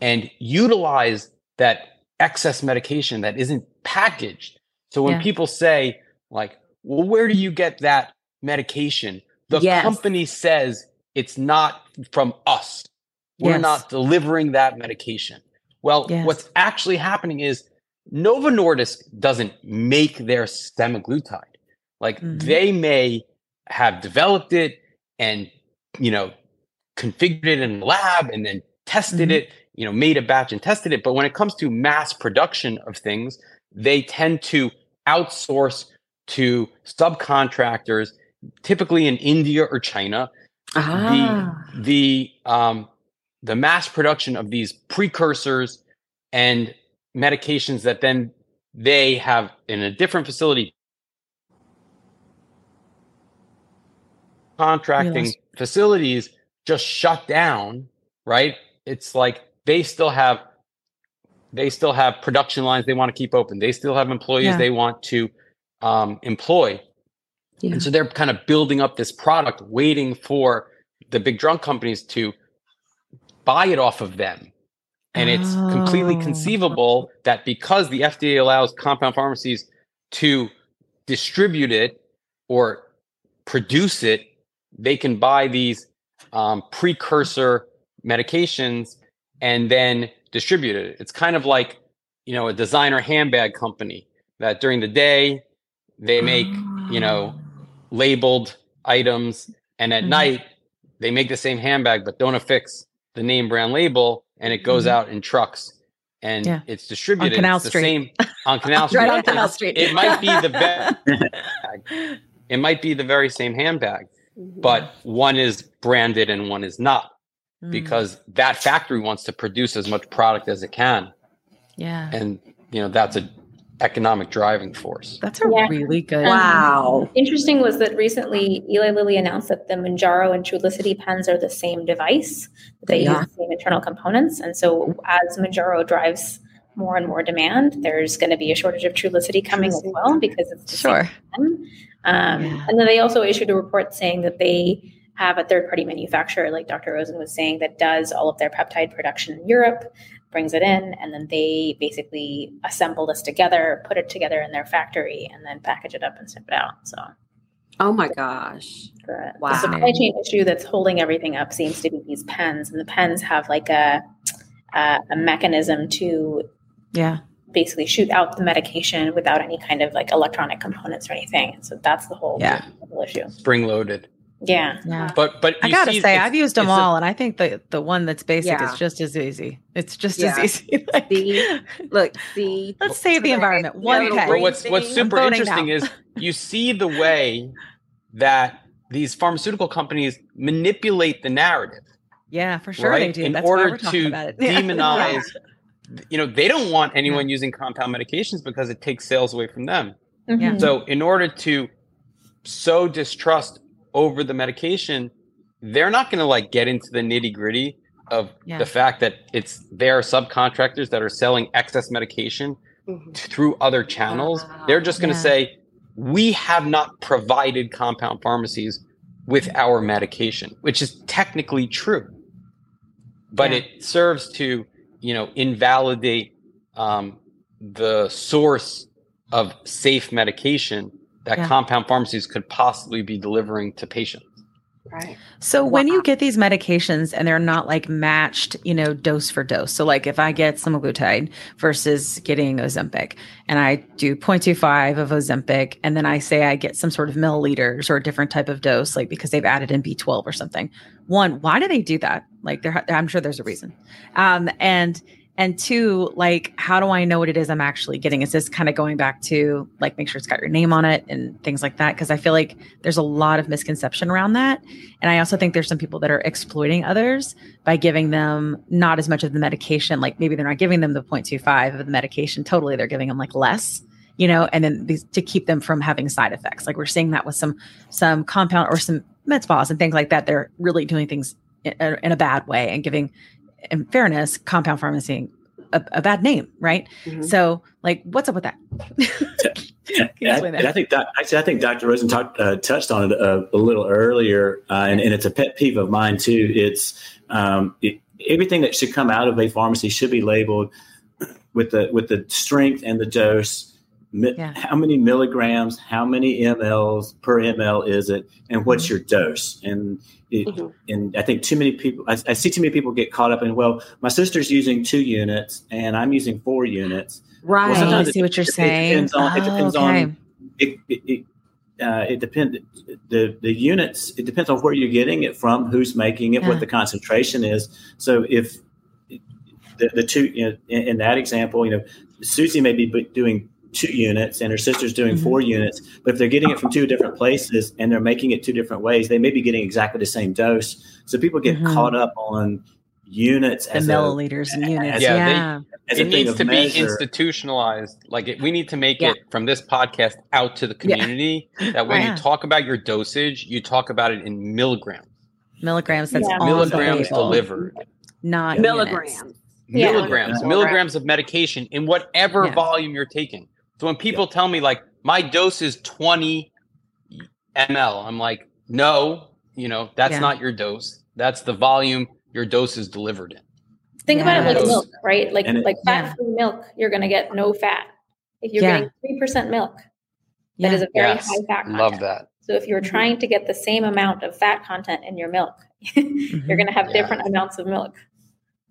and utilize that excess medication that isn't packaged so when Yeah. people say like well where do you get that medication the Yes. company says it's not from us we're Yes. not delivering that medication well Yes. what's actually happening is Novo Nordisk doesn't make their semaglutide. Like Mhm. they may have developed it and you know configured it in the lab and then tested Mhm. it, you know, made a batch and tested it. But when it comes to mass production of things, they tend to outsource to subcontractors, typically in India or China, Ah. the um, the mass production of these precursors and medications that then they have in a different facility contracting facilities just shut down right it's like they still have they still have production lines they want to keep open they still have employees Yeah. they want to um, employ Yeah. and so they're kind of building up this product waiting for the big drug companies to buy it off of them and it's completely Oh. conceivable that because the FDA allows compound pharmacies to distribute it or produce it, they can buy these um, precursor medications and then distribute it. It's kind of like, you know, a designer handbag company that during the day they make, you know, labeled items and at Mhm. night they make the same handbag but don't affix the name brand label and it goes Mhm. out in trucks and Yeah. it's distributed Canal it's the Street. same on [LAUGHS] Canal Street. right on Canal Street. It might be the very, [LAUGHS] [LAUGHS] it might be the very same handbag, Mhm. but one is branded and one is not Mm. because that factory wants to produce as much product as it can yeah, and you know that's a economic driving force. that's a Yeah. really good. Wow. Interesting was that recently Eli Lilly announced that the Mounjaro and Trulicity pens are the same device. They Yeah. use the same internal components. And so as Mounjaro drives more and more demand, there's going to be a shortage of Trulicity coming as well because it's the same Sure. pen. Um, Yeah. And then they also issued a report saying that they have a third party manufacturer, like Dr. Rosen was saying, that does all of their peptide production in Europe, brings it in, and then they basically assemble this together, put it together in their factory, and then package it up and ship it out. So Oh my gosh. the, Wow. the supply chain issue that's holding everything up seems to be these pens, and the pens have like a a, a mechanism to Yeah, basically shoot out the medication without any kind of like electronic components or anything. So that's the whole, Yeah. issue. Spring loaded. Yeah. yeah. But but I gotta see say, I've used them it's a- all, and I think the the one that's basic Yeah. is just as easy. It's just Yeah. as easy. [LAUGHS] Like, See? Look, see. [LAUGHS] let's save the environment. One little pen. But what's what's super interesting now. is [LAUGHS] you see the way that these pharmaceutical companies manipulate the narrative. Yeah, for sure right? they do. In That's why order we're talking to about it. Yeah. demonize, you know, they don't want anyone using compound medications because it takes sales away from them. Yeah. Mhm. So, in order to sow distrust over the medication, they're not going to like get into the nitty gritty of Yeah. the fact that it's their subcontractors that are selling excess medication Mhm. through other channels. They're just going to Yeah. say, we have not provided compound pharmacies with our medication, which is technically true. but Yeah. it serves to you know invalidate um, the source of safe medication that Yeah. compound pharmacies could possibly be delivering to patients. Right. So when you get these medications and they're not like matched, you know, dose for dose. So like if I get semaglutide versus getting Ozempic and I do 0.25 of Ozempic and then I say I get some sort of milliliters or a different type of dose like because they've added in B12 or something. One, why do they do that? Like there I'm sure there's a reason. Um and and two, like how do I know what it is I'm actually getting? Is this kind of going back to like make sure it's got your name on it and things like that because I feel like there's a lot of misconception around that. And I also think there's some people that are exploiting others by giving them not as much of the medication. Like maybe they're not giving them the 0.25 of the medication totally. They're giving them like less, you know, and then these, to keep them from having side effects. Like we're seeing that with some some compound or some med spas and things like that. They're really doing things in, in a bad way and giving, in fairness, compound pharmacy a, a bad name, right? Mhm. So, like, what's up with that? Can [LAUGHS] you I, explain that? I think doc, actually, I think Dr. Rosen talked, uh, touched on it a, a little earlier, uh, and, and it's a pet peeve of mine too. It's um, it, everything that should come out of a pharmacy should be labeled with the with the strength and the dose. Yeah. How many milligrams? How many mLs per ml is it? And what's Mm-hmm. your dose? And it, Mhm. and I think too many people. I, I see too many people get caught up in. Well, my sister's using two units, and I'm using four units. Right. I sometimes see what you're it- it saying. depends on- it depends Oh, on- it it, it, uh, it depends the the units it depends on where you're getting it from who's making it Yeah. what the concentration is so if the, the two you know, in, in that example you know susie may be doing two units and her sister's doing Mhm. four units but if they're getting it from two different places and they're making it two different ways they may be getting exactly the same dose so people get Mhm. caught up on units the as a, milliliters and units. Yeah, Yeah. they- as it needs of to be measure. institutionalized. Like it, we need to make Yeah. it from this podcast out to the Yeah. community. [GASPS] That when Yeah. you talk about your dosage, you talk about it in milligrams, milligrams. That's Yeah. milligrams delivered, not Milligrams. units. Yeah. milligrams, Yeah. milligrams of medication in whatever Yeah. volume you're taking. So when people tell me like my dose is 20 ml, I'm like, no, you know, that's Yeah. not your dose. That's the volume your dose is delivered in. Think about it like milk, right? Like it- like fat free milk, you're going to get no fat. If you're Yeah. getting three percent milk, Yeah. that is a very Yes. high fat content. Love that. So if you're trying to get the same amount of fat content in your milk, [LAUGHS] you're going to have Yeah. different amounts of milk.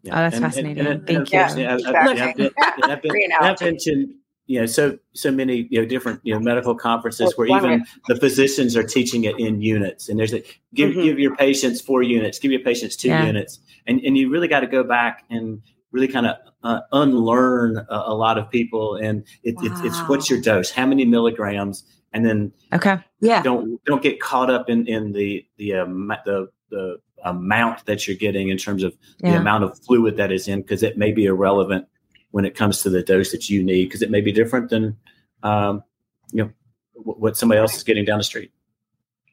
Yeah. Oh, that's And- and- fascinating. and- and Thank you. unfortunately, I've- I've- Exactly. I've been- and I've been- Great and I've analogy. been to you know so so many you know different you know medical conferences where even the physicians are teaching it in units and there's a give Mhm. give your patients four units give your patients two Yeah. units and and you really got to go back and really kind of uh, unlearn a, a lot of people and it, it's it's what's your dose how many milligrams and then Okay. Yeah. don't don't get caught up in in the the um, the the amount that you're getting in terms of the amount of fluid that is in because it may be irrelevant when it comes to the dose that you need because it may be different than um, you know w- what somebody else is getting down the street.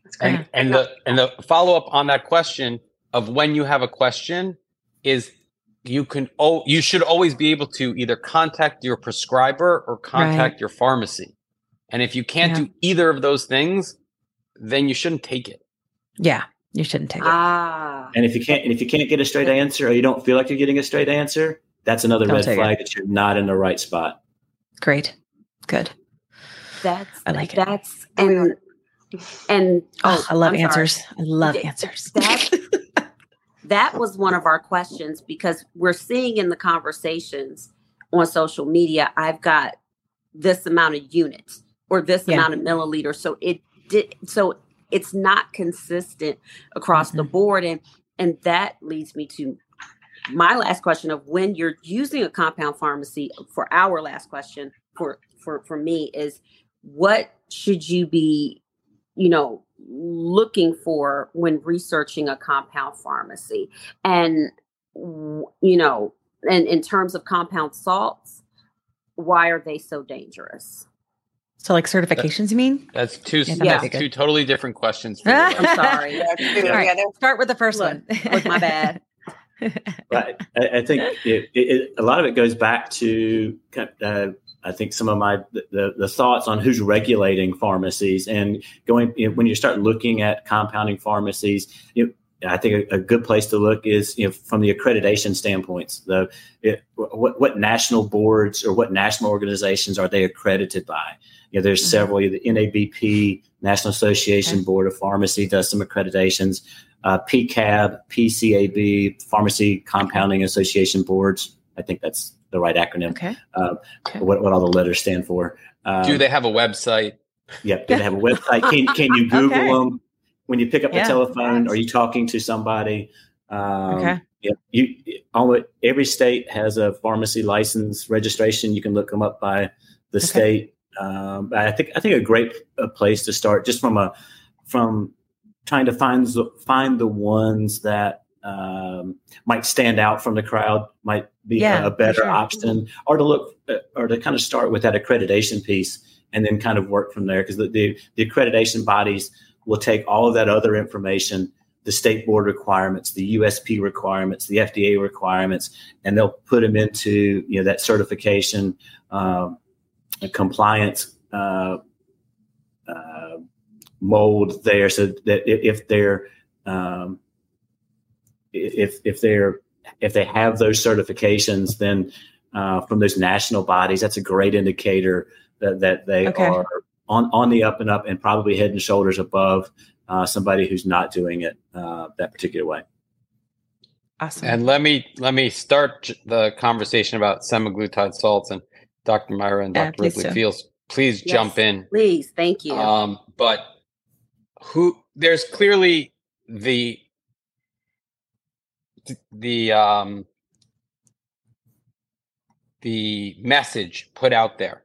That's great. And the and the follow up on that question of when you have a question is you can oh you should always be able to either contact your prescriber or contact your pharmacy. And if you can't Yeah. do either of those things, then you shouldn't take it. Yeah. You shouldn't take it. Ah. And if you can't and if you can't get a straight answer or you don't feel like you're getting a straight answer, that's another Don't red take flag that you're not in the right spot. Great. Good. That's I like it. that's and and Oh, I love I'm sorry. answers. I love answers. that- [LAUGHS] that was one of our questions because we're seeing in the conversations on social media i've got this amount of units or this Yeah. amount of milliliters so it did so it's not consistent across the Mhm. board and and that leads me to my last question of when you're using a compound pharmacy for our last question for for for me is what should you be you know looking for when researching a compound pharmacy and you know and in terms of compound salts why are they so dangerous so, like certifications, you mean? That's two Yeah, that'd that's two totally different questions. for you. i'm sorry [LAUGHS] Yeah, too. All right. Yeah, Start with the first Look, one. [LAUGHS] look, my bad. [LAUGHS] Right. I, I think it, it, a lot of it goes back to uh, I think some of my the, the thoughts on who's regulating pharmacies and going you know, when you start looking at compounding pharmacies. You know, I think a, a, good place to look is you know from the accreditation standpoints. The it, what what national boards or what national organizations are they accredited by? You know, there's mm-hmm. several. The NABP, National Association okay. Board of Pharmacy, does some accreditations. Uh, PCAB, PCAB, Pharmacy Compounding Association boards. I think that's the right acronym. Okay. Uh, okay. What, what all the letters stand for. Um, Do they have a website? Yep. Do they have a website? Can, can you Google okay. them? when you pick up yeah, the telephone are you talking to somebody um, okay yeah, you almost every state has a pharmacy license registration you can look them up by the okay. state um, i think i think a great a place to start just from a from trying to find find the ones that um, might stand out from the crowd might be yeah, a, better sure. option or to look uh, or to kind of start with that accreditation piece and then kind of work from there because the, the, the accreditation bodies will take all of that other information, the state board requirements, the USP requirements, the FDA requirements, and they'll put them into you know that certification um, compliance uh, uh, mold there, so that if they're um, if if they're if they have those certifications, then uh, from those national bodies, that's a great indicator that that they okay. are on on the up and up and probably head and shoulders above uh, somebody who's not doing it uh, that particular way. Awesome. And let me let me start the conversation about semaglutide salts and Dr. Myra and Dr. Yeah, Ripley Fields. Please yes, jump in. Please, thank you. Um, but who there's clearly the the um the message put out there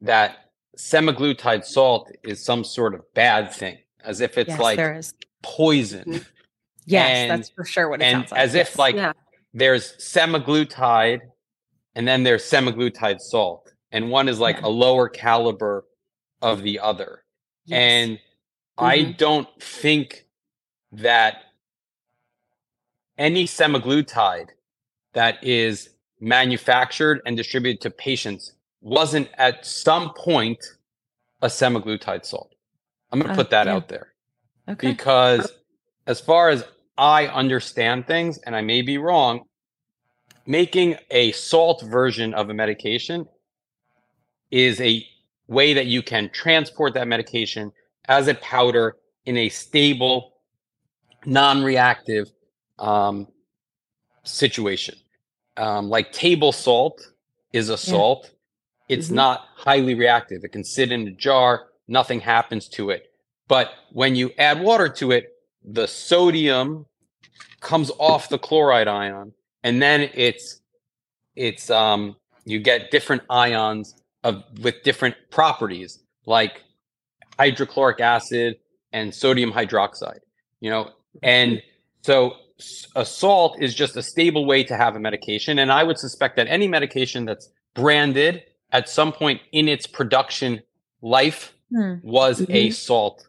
that semaglutide salt is some sort of bad thing, as if it's yes, like poison. Mm-hmm. Yes, and, that's for sure what it and sounds like. As yes. if like yeah. there's semaglutide and then there's semaglutide salt. And one is like yeah. a lower caliber of the other. Yes. And mm-hmm. I don't think that any semaglutide that is manufactured and distributed to patients wasn't at some point a semaglutide salt. I'm going to uh, put that yeah. out there. Okay. Because as far as I understand things, and I may be wrong, making a salt version of a medication is a way that you can transport that medication as a powder in a stable, non reactive um, situation. Um, like table salt is a salt it's mm-hmm. not highly reactive. It can sit in a jar, nothing happens to it. But when you add water to it, the sodium comes off the chloride ion, and then it's it's um you get different ions of with different properties like hydrochloric acid and sodium hydroxide. You know, and so a salt is just a stable way to have a medication, and I would suspect that any medication that's branded at some point in its production life hmm. was mm-hmm. a salt.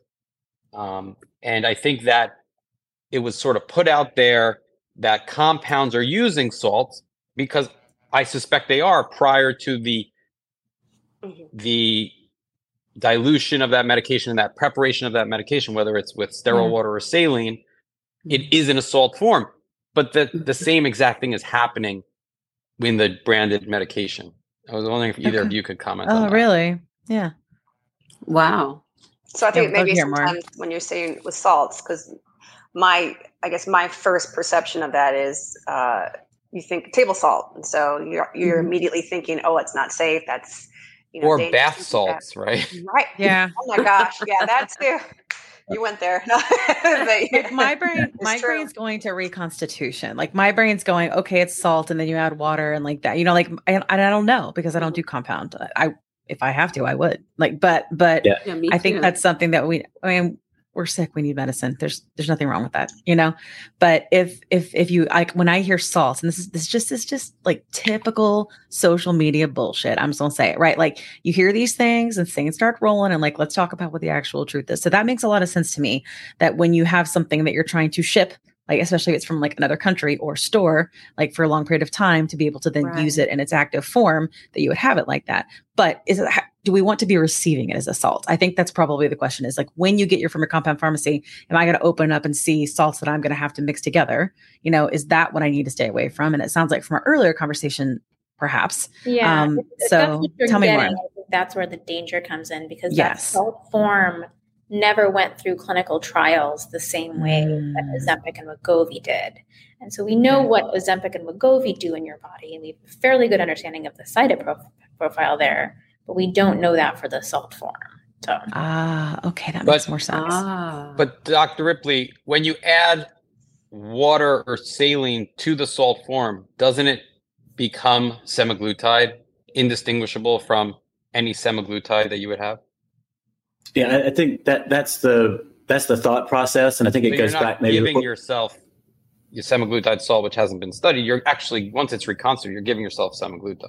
Um, and I think that it was sort of put out there that compounds are using salts because I suspect they are prior to the mm-hmm. the dilution of that medication and that preparation of that medication, whether it's with sterile mm-hmm. water or saline, it is in a salt form. But the, the mm-hmm. same exact thing is happening in the branded medication. I was wondering if either okay. of you could comment. Oh, really? Yeah. Wow. So I think yeah, maybe sometimes when you're saying with salts, because my, I guess my first perception of that is uh, you think table salt, and so you're you're mm-hmm. immediately thinking, oh, it's not safe. That's you know, or bath salts, right? [LAUGHS] Right. Yeah. Oh my gosh. Yeah, [LAUGHS] that's too you went there. [LAUGHS] but, yeah. my brain, my true. brain's going to reconstitution. Like my brain's going, okay, it's salt, and then you add water and like that. You know, like I, I don't know because I don't mm-hmm. do compound. I if I have to, I would. Like, but but yeah. Yeah, I think that's something that we. I mean, we're sick we need medicine. There's there's nothing wrong with that you know? But if if if you like when i hear salt and this is this just is just like typical social media bullshit i'm just gonna say it right? Like you hear these things and things start rolling and like let's talk about what the actual truth is. So that makes a lot of sense to me that when you have something that you're trying to ship like especially if it's from like another country or store, like for a long period of time to be able to then Right. use it in its active form that you would have it like that. But is it do we want to be receiving it as a salt? I think that's probably the question is like when you get your from your compound pharmacy, am I going to open up and see salts that I'm going to have to mix together? You know, is that what I need to stay away from? And it sounds like from our earlier conversation, perhaps. Yeah. Um, if- if that's so tell me more. getting, I think That's where the danger comes in because that Yes. salt form never went through clinical trials the same way that Mm. Ozempic and Wegovy did. And so we know what Ozempic and Wegovy do in your body, and we have a fairly good understanding of the side prof- profile there, but we don't know that for the salt form. So Ah, okay, that But- makes more sense. Ah. But Dr. Ripley, when you add water or saline to the salt form, doesn't it become semaglutide, indistinguishable from any semaglutide that you would have? Yeah, I, I think that that's the that's the thought process, and I think So it goes back maybe. giving yourself your semaglutide salt, which hasn't been studied. You're actually once it's reconstituted, you're giving yourself semaglutide.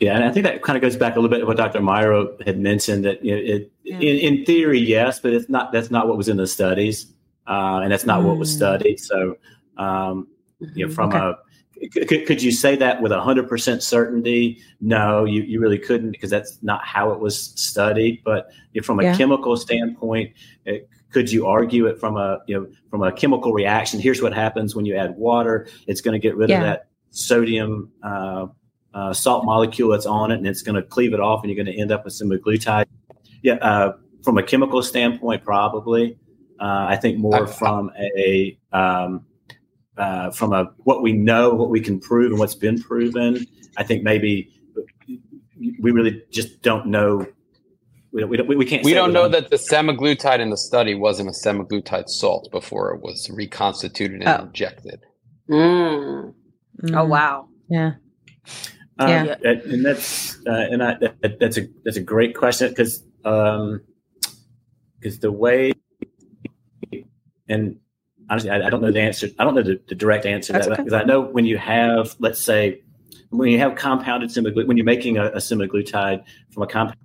Yeah, and I think that kind of goes back a little bit to what Dr. Myra had mentioned that you know, it, Yeah. in, in theory, yes, but it's not. That's not what was in the studies, uh, and that's not what was Mm. studied. So, um, you know, from Okay. a could, could you say that with hundred percent certainty? No, you, you really couldn't because that's not how it was studied. But from a Yeah. chemical standpoint, it, could you argue it from a you know from a chemical reaction? Here's what happens when you add water: it's going to get rid Yeah. of that sodium uh, uh, salt molecule that's on it, and it's going to cleave it off, and you're going to end up with semaglutide. Yeah, uh, from a chemical standpoint, probably. Uh, I think more I- from a um, uh, from a what we know, what we can prove, and what's been proven. I think maybe we really just don't know. We don't, we, don't, we can't. We say don't with know a- that the semaglutide in the study wasn't a semaglutide salt before it was reconstituted and Oh. injected. Mm. Oh Mm, wow. Yeah. Um, Yeah. and- and that's uh, and I, that, that's a that's a great question because because the way and honestly I, I don't know the answer I don't know the, the direct answer to That's that okay. because I know when you have let's say when you have compounded semaglutide when you're making a, a semaglutide from a compound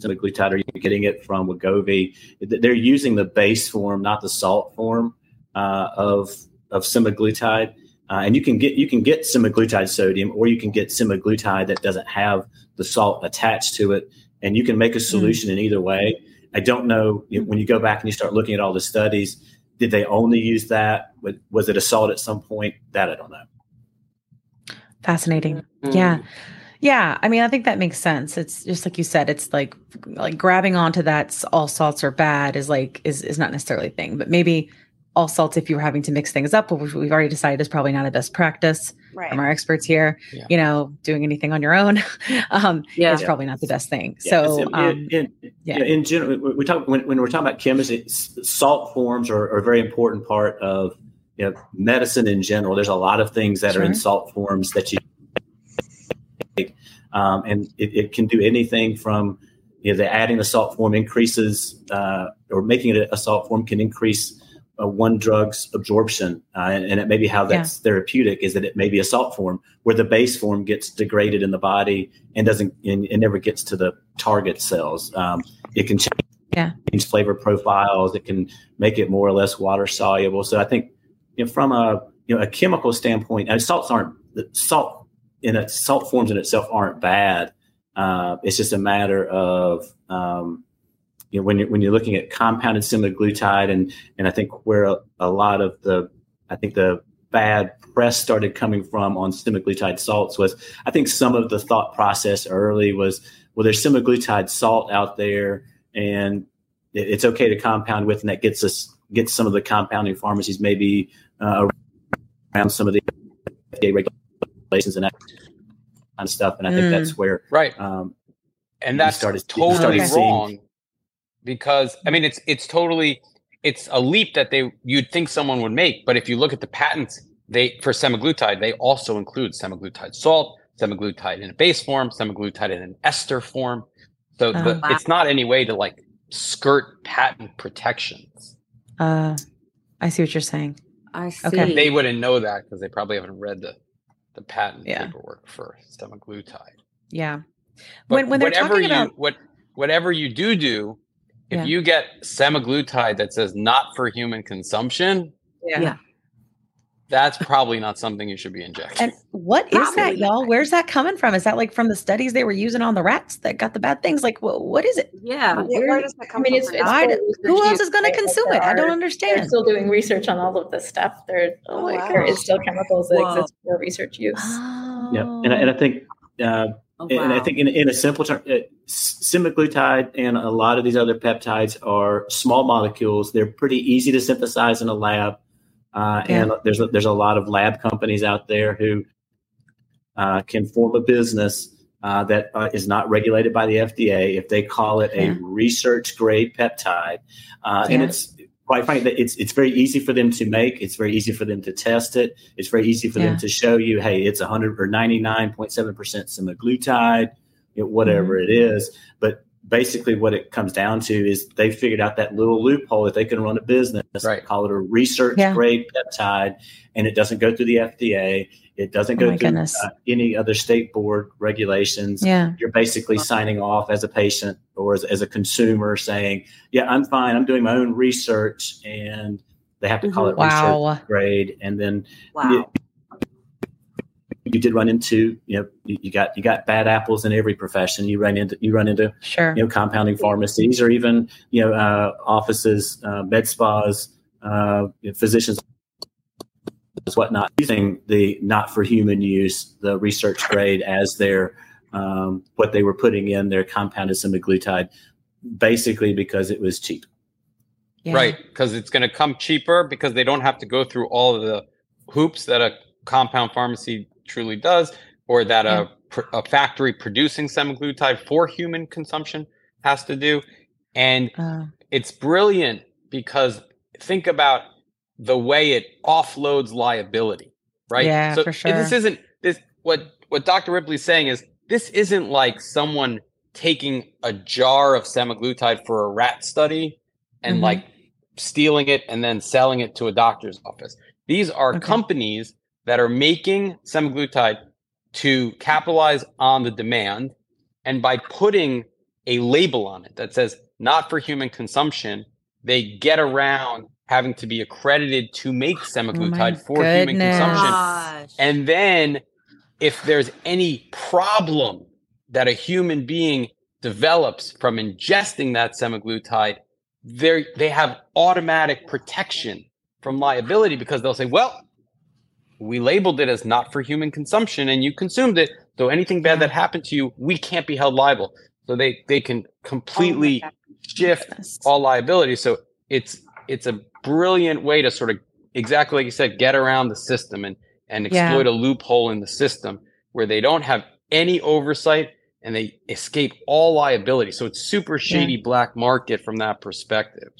semaglutide or you're getting it from Wegovy th- they're using the base form not the salt form uh, of of semaglutide uh, and you can get you can get semaglutide sodium, or you can get semaglutide that doesn't have the salt attached to it, and you can make a solution in either way. I don't know know, when you go back and you start looking at all the studies, did they only use that? Was- Was it a salt at some point? That I don't know. Fascinating. Mm. Yeah. Yeah, I mean, I think that makes sense. It's just like you said. It's like like grabbing onto that all salts are bad is like is is not necessarily a thing, but maybe all salts if you were having to mix things up, which we've already decided is probably not a best practice Right. from our experts here. Yeah. You know, doing anything on your own [LAUGHS] um, Yeah. is probably not the best thing. Yeah, so, it's- um, in, in, yeah. yeah, in general, we we talk when, when we're talking about chemistry, salt forms are, are a very important part of you know, medicine in general. There's a lot of things that are in salt forms that you take, um, and it, it can do anything from you know, the adding the salt form increases uh, or making it a salt form can increase uh, one drug's absorption, uh, and, and it may be how that's therapeutic is that it may be a salt form where the base form gets degraded in the body and doesn't and, and never gets to the target cells. Um, it can change, Yeah. change flavor profiles. It can make it more or less water soluble. So I think you know, from a you know a chemical standpoint, and salts aren't salt in it, salt forms in itself aren't bad. Uh, it's just a matter of um, you know when you're when you're looking at compounded semaglutide and and I think where a, a lot of the I think the bad press started coming from on semaglutide salts was I think some of the thought process early was well there's semaglutide salt out there and it, it's okay to compound with and that gets us gets some of the compounding pharmacies maybe uh, around some of the FDA regulations and that kind of stuff and I think Mm. that's where Right. um, and you that's started- totally started seeing- wrong because i mean it's it's totally it's a leap that they you'd think someone would make but if you look at the patents they for semaglutide they also include semaglutide salt semaglutide in a base form semaglutide in an ester form so Oh, the, wow. it's not any way to like skirt patent protections uh, I see what you're saying. I see. Okay. they wouldn't know that because they probably haven't read the the patent Yeah. paperwork for semaglutide Yeah. But When when they're whatever talking you about what whatever you do do, if Yeah. you get semaglutide that says not for human consumption, Yeah. Yeah. That's probably not something you should be injecting. And what is Probably that, y'all? Where's that coming from? Is that like from the studies they were using on the rats that got the bad things? Like, what, what is it? Yeah. Yeah, where does that come I mean, from? it's, it's now? Why still do- research who else is going to consume there it? I don't understand. They're still doing research on all of this stuff. There, Oh, like, wow. there is still chemicals that Whoa. exist for research use. Oh. Yeah, and, I- and I think uh, Oh, And I think in, in a simple term, uh, semaglutide and a lot of these other peptides are small molecules. They're pretty easy to synthesize in a lab. Uh, Yeah. And there's a, there's a lot of lab companies out there who uh, can form a business uh, that uh, is not regulated by the FDA if they call it Yeah. a research grade peptide. Uh, And it's quite frankly, it's it's very easy for them to make. It's very easy for them to test it. It's very easy for Yeah. them to show you, hey, it's 100 or 99.7 percent semaglutide, you know, whatever Mm-hmm. it is. But basically, what it comes down to is they figured out that little loophole that they can run a business, Right. call it a research Yeah. grade peptide, and it doesn't go through the FDA. It doesn't Oh go my through uh, any other state board regulations Yeah. you're basically signing off as a patient or as, as a consumer saying, yeah, I'm fine. I'm doing my own research and they have to call it Wow. research grade. And then Wow. you did run into, you know, you, you got, you got bad apples in every profession. You run into, you run into, Sure. you know, compounding pharmacies or even, you know, uh, offices, uh, med spas, uh, you know, physicians whatnot using the not for human use the research grade as their um, what they were putting in their compounded semaglutide basically because it was cheap Yeah. Right, because it's going to come cheaper because they don't have to go through all of the hoops that a compound pharmacy truly does, or that a, pr- a factory producing semaglutide for human consumption has to do. And Uh, it's brilliant because think about the way it offloads liability, right? Yeah, so for This isn't this what what Dr. Ripley's saying is this isn't like someone taking a jar of semaglutide for a rat study and Mhm. like stealing it and then selling it to a doctor's office. These are Okay. companies that are making semaglutide to capitalize on the demand and by putting a label on it that says not for human consumption, they get around having to be accredited to make oh semaglutide for human consumption. Gosh. And then if there's any problem that a human being develops from ingesting that semaglutide, they they have automatic protection from liability because they'll say, well, we labeled it as not for human consumption and you consumed it. So anything bad that happened to you, we can't be held liable. So they they can oh completely shift all liability. So it's it's a brilliant way to sort of exactly like you said, get around the system and and Yeah. exploit a loophole in the system where they don't have any oversight and they escape all liability. So it's super shady black market from that perspective.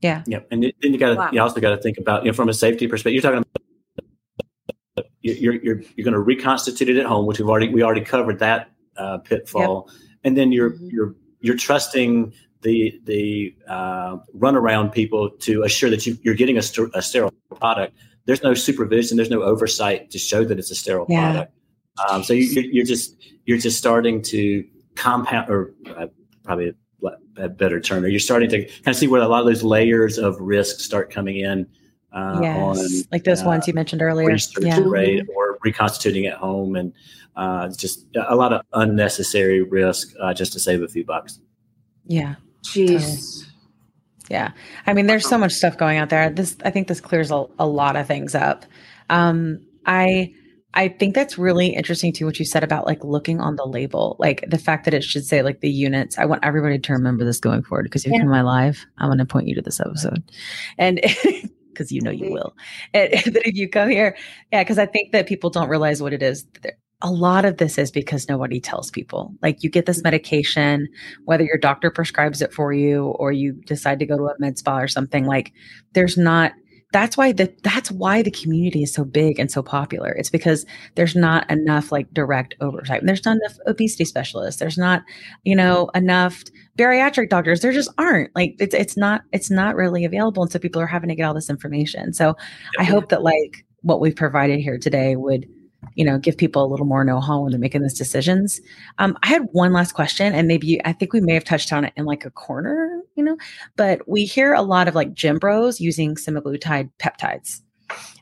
yeah. yeah and then you got to Wow. you also got to think about you know from a safety perspective you're talking about you're you're you're going to reconstitute it at home which we've already we already covered that uh, pitfall and then you're Mhm. you're you're trusting the the uh, runaround people to assure that you, you're getting a, ster- a sterile product. There's no supervision. There's no oversight to show that it's a sterile Yeah. product. Um, so you, you're, you're just you're just starting to compound, or uh, probably a, a better term. You're starting to kind of see where a lot of those layers of risk start coming in. Uh, yes. on like those uh, ones you mentioned earlier. Yeah. rate or reconstituting at home, and uh, just a lot of unnecessary risk uh, just to save a few bucks. Yeah. Jeez. Yeah. I mean, there's so much stuff going out there. This, I think this clears a, a lot of things up. Um, I, I think that's really interesting too, what you said about like looking on the label, like the fact that it should say like the units. I want everybody to remember this going forward because if you Yeah. come my live, I'm going to point you to this episode and [LAUGHS] because you know you will. And [LAUGHS] that if you come here, yeah, because I think that people don't realize what it is. A lot of this is because nobody tells people. Like you get this mm-hmm. medication, whether your doctor prescribes it for you or you decide to go to a med spa or something like there's not that's why the that's why the community is so big and so popular. It's because there's not enough like direct oversight. There's not enough obesity specialists. There's not you know enough bariatric doctors. There just aren't. Like it's it's not it's not really available. And so people are having to get all this information. So i hope that like what we've provided here today would you know, give people a little more know-how when they're making those decisions. Um, I had one last question, and maybe I think we may have touched on it in like a corner, you know, but we hear a lot of like gym bros using semaglutide peptides.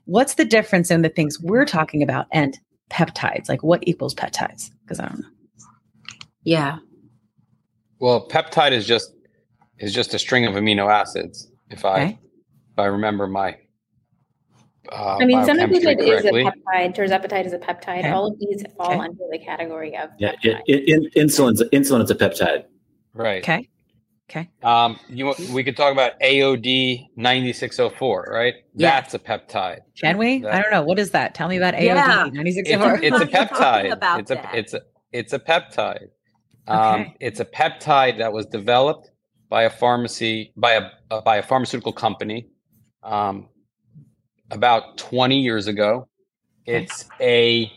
What's the difference in the things we're talking about and peptides? Like what equals peptides? Because I don't know. Yeah. Well, peptide is just is just a string of amino acids. If I Okay. if I remember my uh, I mean, biochemistry semaglutide is a correctly. peptide. Tirzepatide is a peptide. Okay. All of these fall Okay. under the category of Yeah, peptide. it, it, in, insulin's insulin's a peptide. right. Okay. Okay. Um, you want- we could talk about AOD ninety six oh four, right? Yeah. That's a peptide. Can we? I don't know. What is that? Tell me about AOD 96 It's, it's a peptide. It's a that. it's a it's a peptide. Um, Okay. It's a peptide that was developed by a pharmacy by a uh, by a pharmaceutical company um, about twenty years ago. It's a.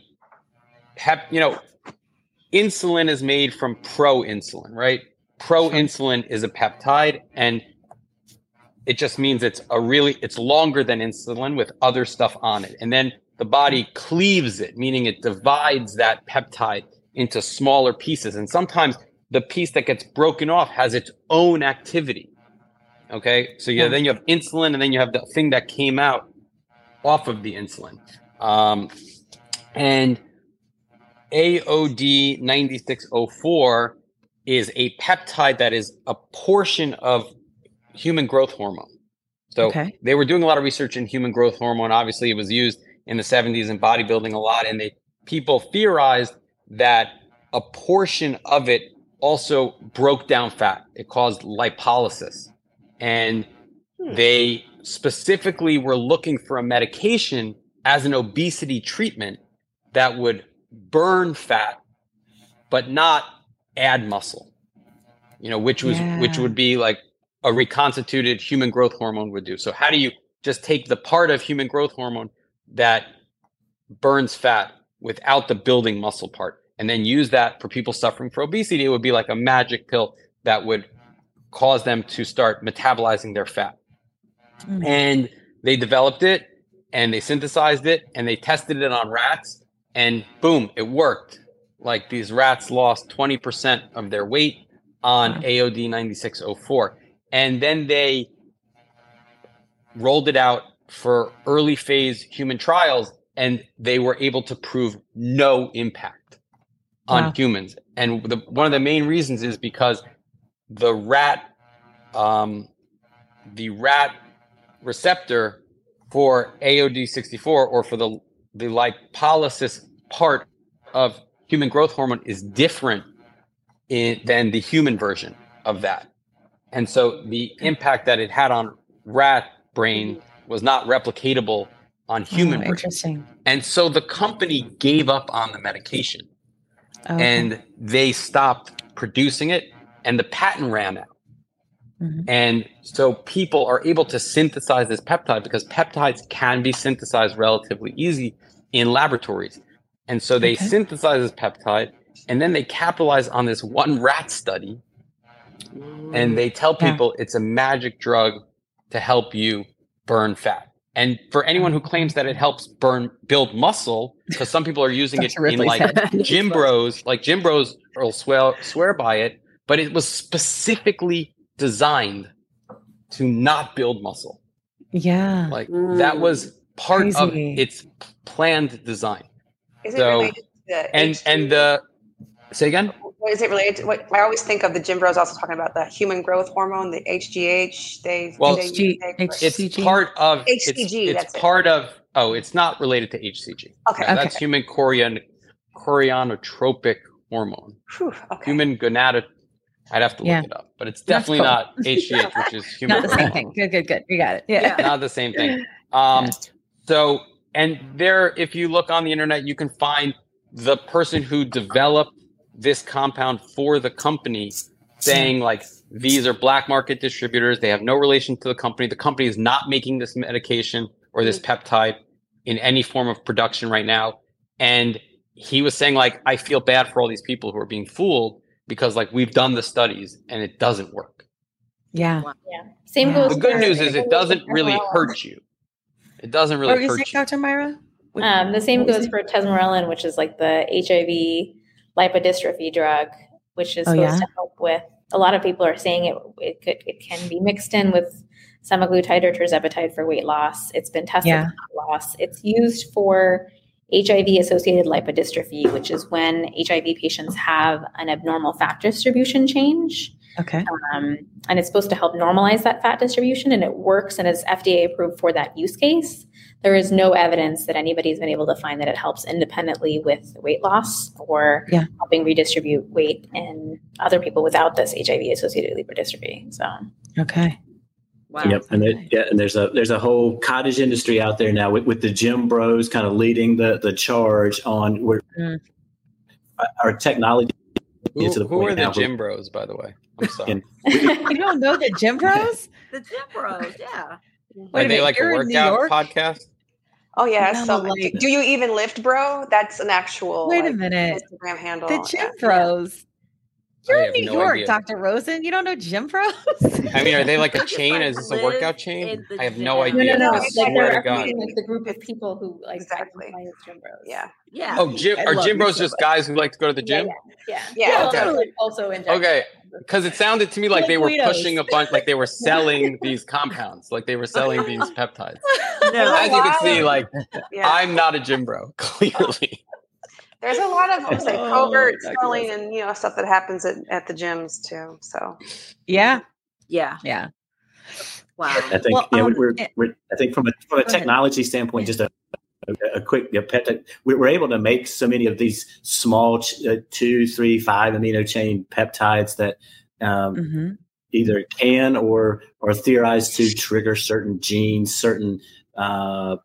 You know, insulin is made from pro-insulin, right? Pro-insulin is a peptide, and it just means it's a really it's longer than insulin with other stuff on it, and then the body cleaves it, meaning it divides that peptide into smaller pieces, and sometimes the piece that gets broken off has its own activity. Okay, so Yeah. then you have insulin, and then you have the thing that came out off of the insulin. Um, and AOD 9604 is a peptide that is a portion of human growth hormone. So Okay. they were doing a lot of research in human growth hormone. Obviously, it was used in the 70s in bodybuilding a lot, and they people theorized that a portion of it also broke down fat. It caused lipolysis. And Hmm. they specifically were looking for a medication as an obesity treatment that would burn fat but not add muscle. You know, which was which would be like a reconstituted human growth hormone would do. So how do you just take the part of human growth hormone that burns fat without the building muscle part and then use that for people suffering from obesity? It would be like a magic pill that would cause them to start metabolizing their fat. Mm. And they developed it and they synthesized it and they tested it on rats and boom, it worked. Like these rats lost 20% of their weight on. AOD 9604. And then they rolled it out for early phase human trials and they were able to prove no impact on Wow. humans. And the, one of the main reasons is because the rat um, the rat receptor for AOD64 or for the the lipolysis part of human growth hormone is different in, than the human version of that. And so the impact that it had on rat brain was not replicatable on oh, human Oh, interesting. And so the company gave up on the medication Oh, okay. and they stopped producing it and the patent ran out. Mhm. And so people are able to synthesize this peptide because peptides can be synthesized relatively easy in laboratories. And so they Okay. synthesize this peptide and then they capitalize on this one rat study and they tell Yeah. people it's a magic drug to help you burn fat. And for anyone who claims that it helps burn build muscle, because some people are using it in like [LAUGHS] gym bros, like gym bros will swear swear by it, but it was specifically designed to not build muscle. yeah. Like mm. that was part of its planned design. Is it So- related to the And and the say again? what is it related to? What I always think of the gym bros also talking about the human growth hormone, the HGH. They Well, they, HG they- H- It's part of HCG, it's that's it. part of oh, it's not related to HCG. Okay. No, That's human chorion chorionotropic hormone. Whew, okay. Human gonad I'd have to look Yeah. it up, but it's definitely cool. not [LAUGHS] HGH, which is human Not the same thing. Good, good, good. You got it. Yeah. Yeah. [LAUGHS] not the same thing. Um, Yeah. So, and there, if you look on the internet, you can find the person who developed this compound for the company saying, like, these are black market distributors. They have no relation to the company. The company is not making this medication or this peptide in any form of production right now. And he was saying, like, I feel bad for all these people who are being fooled because, like, we've done the studies and it doesn't work. Yeah. Yeah. Same Yeah. goes. The good for- news is it doesn't really hurt you. It doesn't really were hurt saying, you. Dr. Myra? Um, the same goes for tesamorelin, which is like the HIV lipodystrophy drug, which is Oh, supposed yeah? to help with. A lot of people are saying it. It could. It can be mixed in with semaglutide or tirzepatide for weight loss. It's been tested Yeah. for weight loss. It's used for HIV-associated lipodystrophy, which is when HIV patients have an abnormal fat distribution change Okay. um, and it's supposed to help normalize that fat distribution and it works and is fda approved for that use case there is no evidence that anybody's been able to find that it helps independently with weight loss or Yeah. helping redistribute weight in other people without this hiv associated lipodystrophy so Okay. Wow. Yep, and there, yeah, and there's a there's a whole cottage industry out there now with, with the gym bros kind of leading the the charge on where Mm. our technology Who, is to the who point are the now where- gym bros, by the way? I'm [LAUGHS] sorry. [LAUGHS] You don't know the gym [LAUGHS] bros? The gym bros, yeah. Wait are a they minute, like a you're in New workout York? podcast? Oh yeah. So like- do you even lift, bro? That's an actual Wait a like, minute. Instagram handle. The gym yeah. bros. You're in New no York, idea. Dr. Rosen. You don't know gym bros? I mean, are they like [LAUGHS] a chain? Is this a workout chain? I have no gym. no idea. no no I like swear they're to God. like the group of people who like Exactly. identify gym bros Yeah. Yeah. Oh, gym, I are love gym bros just much. guys who like to go to the gym? yeah Yeah, yeah, okay. also, also inject Okay, because it sounded to me like Like they were Guidos. pushing a bunch, like they were [LAUGHS] selling these compounds, like they were selling these [LAUGHS] peptides. No. As you can see, like Yeah. I'm not a gym bro, clearly. There's a lot of like [LAUGHS] Oh, covert Dr. selling and you know stuff that happens at, at the gyms too. So yeah. Yeah. Yeah. Wow. I think Well, yeah, um, we're, we're I think from a from a Go ahead. technology standpoint, just a a, a quick yeah, peptide. we- We're able to make so many of these small ch- uh, two, three, five amino chain peptides that um, hmm either can or or theorized to trigger certain genes, certain uh,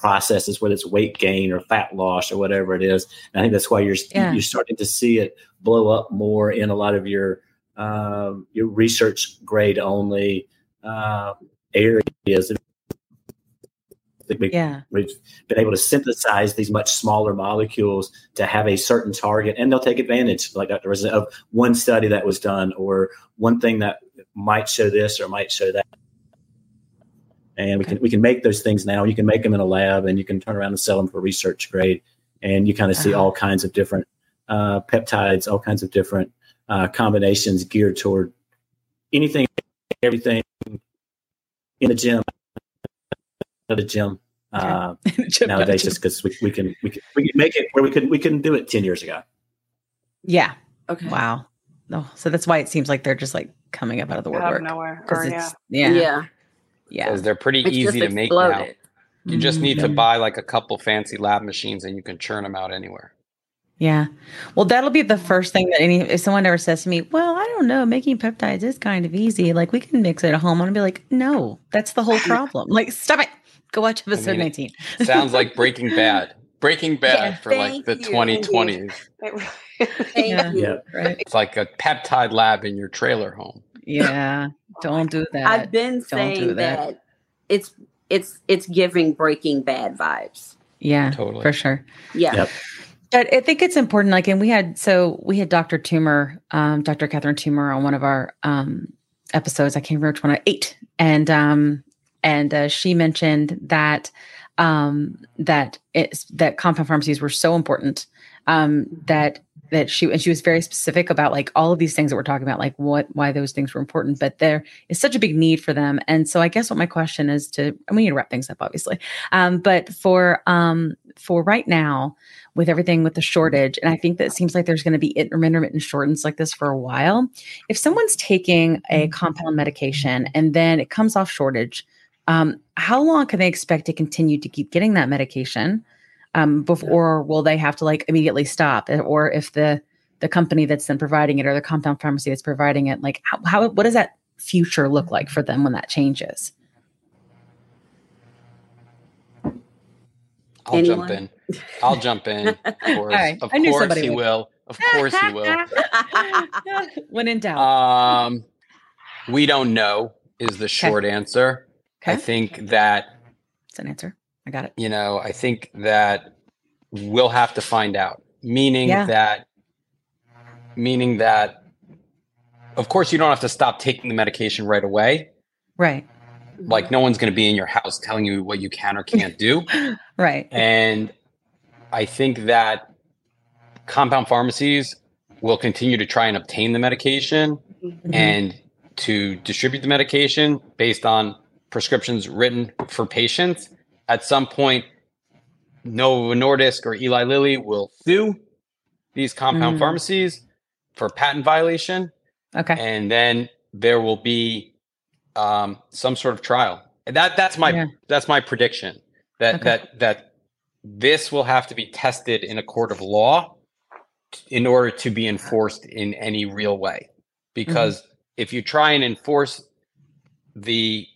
processes, whether it's weight gain or fat loss or whatever it is. And I think that's why you're Yeah. you're starting to see it blow up more in a lot of your um, your research grade only uh, areas. I think we, Yeah. We've been able to synthesize these much smaller molecules to have a certain target, and they'll take advantage, like Dr. Rosen, of one study that was done or one thing that might show this or might show that. And we can we can make those things now. You can make them in a lab, and you can turn around and sell them for research grade. And you kind of see Uh-huh. all kinds of different uh, peptides, all kinds of different uh, combinations geared toward anything, everything in the gym. At the gym uh, [LAUGHS] nowadays, just because we, we can we can we can make it where we could we couldn't do it ten years ago. yeah. Okay. Wow. No. So that's why it seems like they're just like coming up out of the woodwork. out of woodwork. nowhere. Because Or, yeah. yeah. Yeah. Yeah. Because they're pretty It's easy to make now. You just Mhm. need to buy like a couple fancy lab machines, and you can churn them out anywhere. Yeah. Well, that'll be the first thing that any if someone ever says to me, "Well, I don't know, making peptides is kind of easy. Like we can mix it at home." I'm gonna be like, "No, that's the whole problem. [LAUGHS] like, stop it. Go watch episode mean, 19." Sounds like [LAUGHS] Breaking Bad. Breaking Bad Yeah, for like the you. 2020s. It really- Thank Yeah. you. Yeah. Right. It's like a peptide lab in your trailer home. Yeah. [LAUGHS] Don't do that. I've been Don't do saying that. that. it's it's it's giving Breaking Bad vibes. yeah, Totally. for sure. Yeah. Yep. But I think it's important. Like, and we had so we had Dr. Toomer, um, Dr. Catherine Toomer on one of our um, episodes. I can't remember which one. Eight, and um, and uh, she mentioned that um, that it's that compound pharmacies were so important um, that that she and she was very specific about like all of these things that we're talking about, like what why those things were important. But there is such a big need for them, and so I guess what my question is to and we need to wrap things up, obviously. Um, but for um, for right now, with everything with the shortage, and I think that it seems like there's going to be intermittent shortages like this for a while. If someone's taking a compound medication and then it comes off shortage, um, how long can they expect to continue to keep getting that medication? Um, before will they have to like immediately stop? Or if the the company that's then providing it or the compound pharmacy that's providing it, like how, how what does that future look like for them when that changes? I'll Anyone? jump in. I'll jump in. [LAUGHS] Of course, right. of I knew course somebody he would. will. Of course he will. [LAUGHS] when in doubt. Um, we don't know is the short answer. I think that it's an answer. I got it. you know, I think that we'll have to find out. Meaning Yeah. that, meaning that, of course, you don't have to stop taking the medication right away, Right. like no one's going to be in your house telling you what you can or can't do. [LAUGHS] right. And I think that compound pharmacies will continue to try and obtain the medication Mhm. and to distribute the medication based on prescriptions written for patients. At some point, Novo Nordisk or Eli Lilly will sue these compound Mm. pharmacies for patent violation, Okay. and then there will be um, some sort of trial. And that that's my Yeah. that's my prediction that Okay. that that this will have to be tested in a court of law in order to be enforced in any real way. Because if you try and enforce the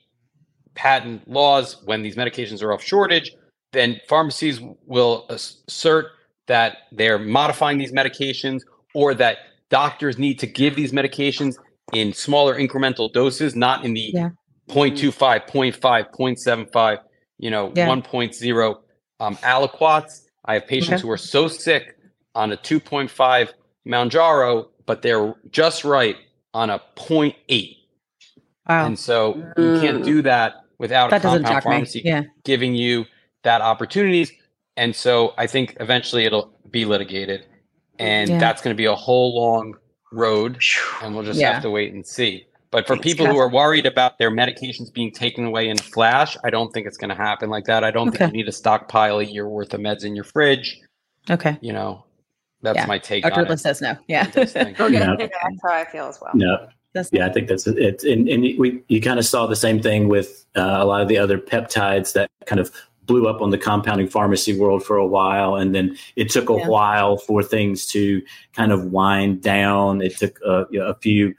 patent laws when these medications are off shortage, then pharmacies will assert that they're modifying these medications or that doctors need to give these medications in smaller incremental doses, not in the Yeah. 0.25, 0.5, 0.75, you know, Yeah. 1.0 um, aliquots. I have patients Okay. who are so sick on a 2.5 Mounjaro, but they're just right on a 0.8. Wow. And so you can't Mm. do that without that a doesn't compound pharmacy Yeah. giving you that opportunities. And so I think eventually it'll be litigated. And Yeah. that's going to be a whole long road. And we'll just Yeah. have to wait and see. But for Thanks, people who are worried about their medications being taken away in a flash, I don't think it's going to happen like that. I don't Okay. think you need to stockpile a year worth of meds in your fridge. Okay. You know, that's Yeah. my take Dr. on Ripley it. says no. Yeah. What do you guys think? [LAUGHS] Okay. No. Yeah, that's how I feel as well. No, That's yeah, I think that's it. And, and we you kind of saw the same thing with uh, a lot of the other peptides that kind of blew up on the compounding pharmacy world for a while, and then it took a Yeah. while for things to kind of wind down. It took uh, you know, a few.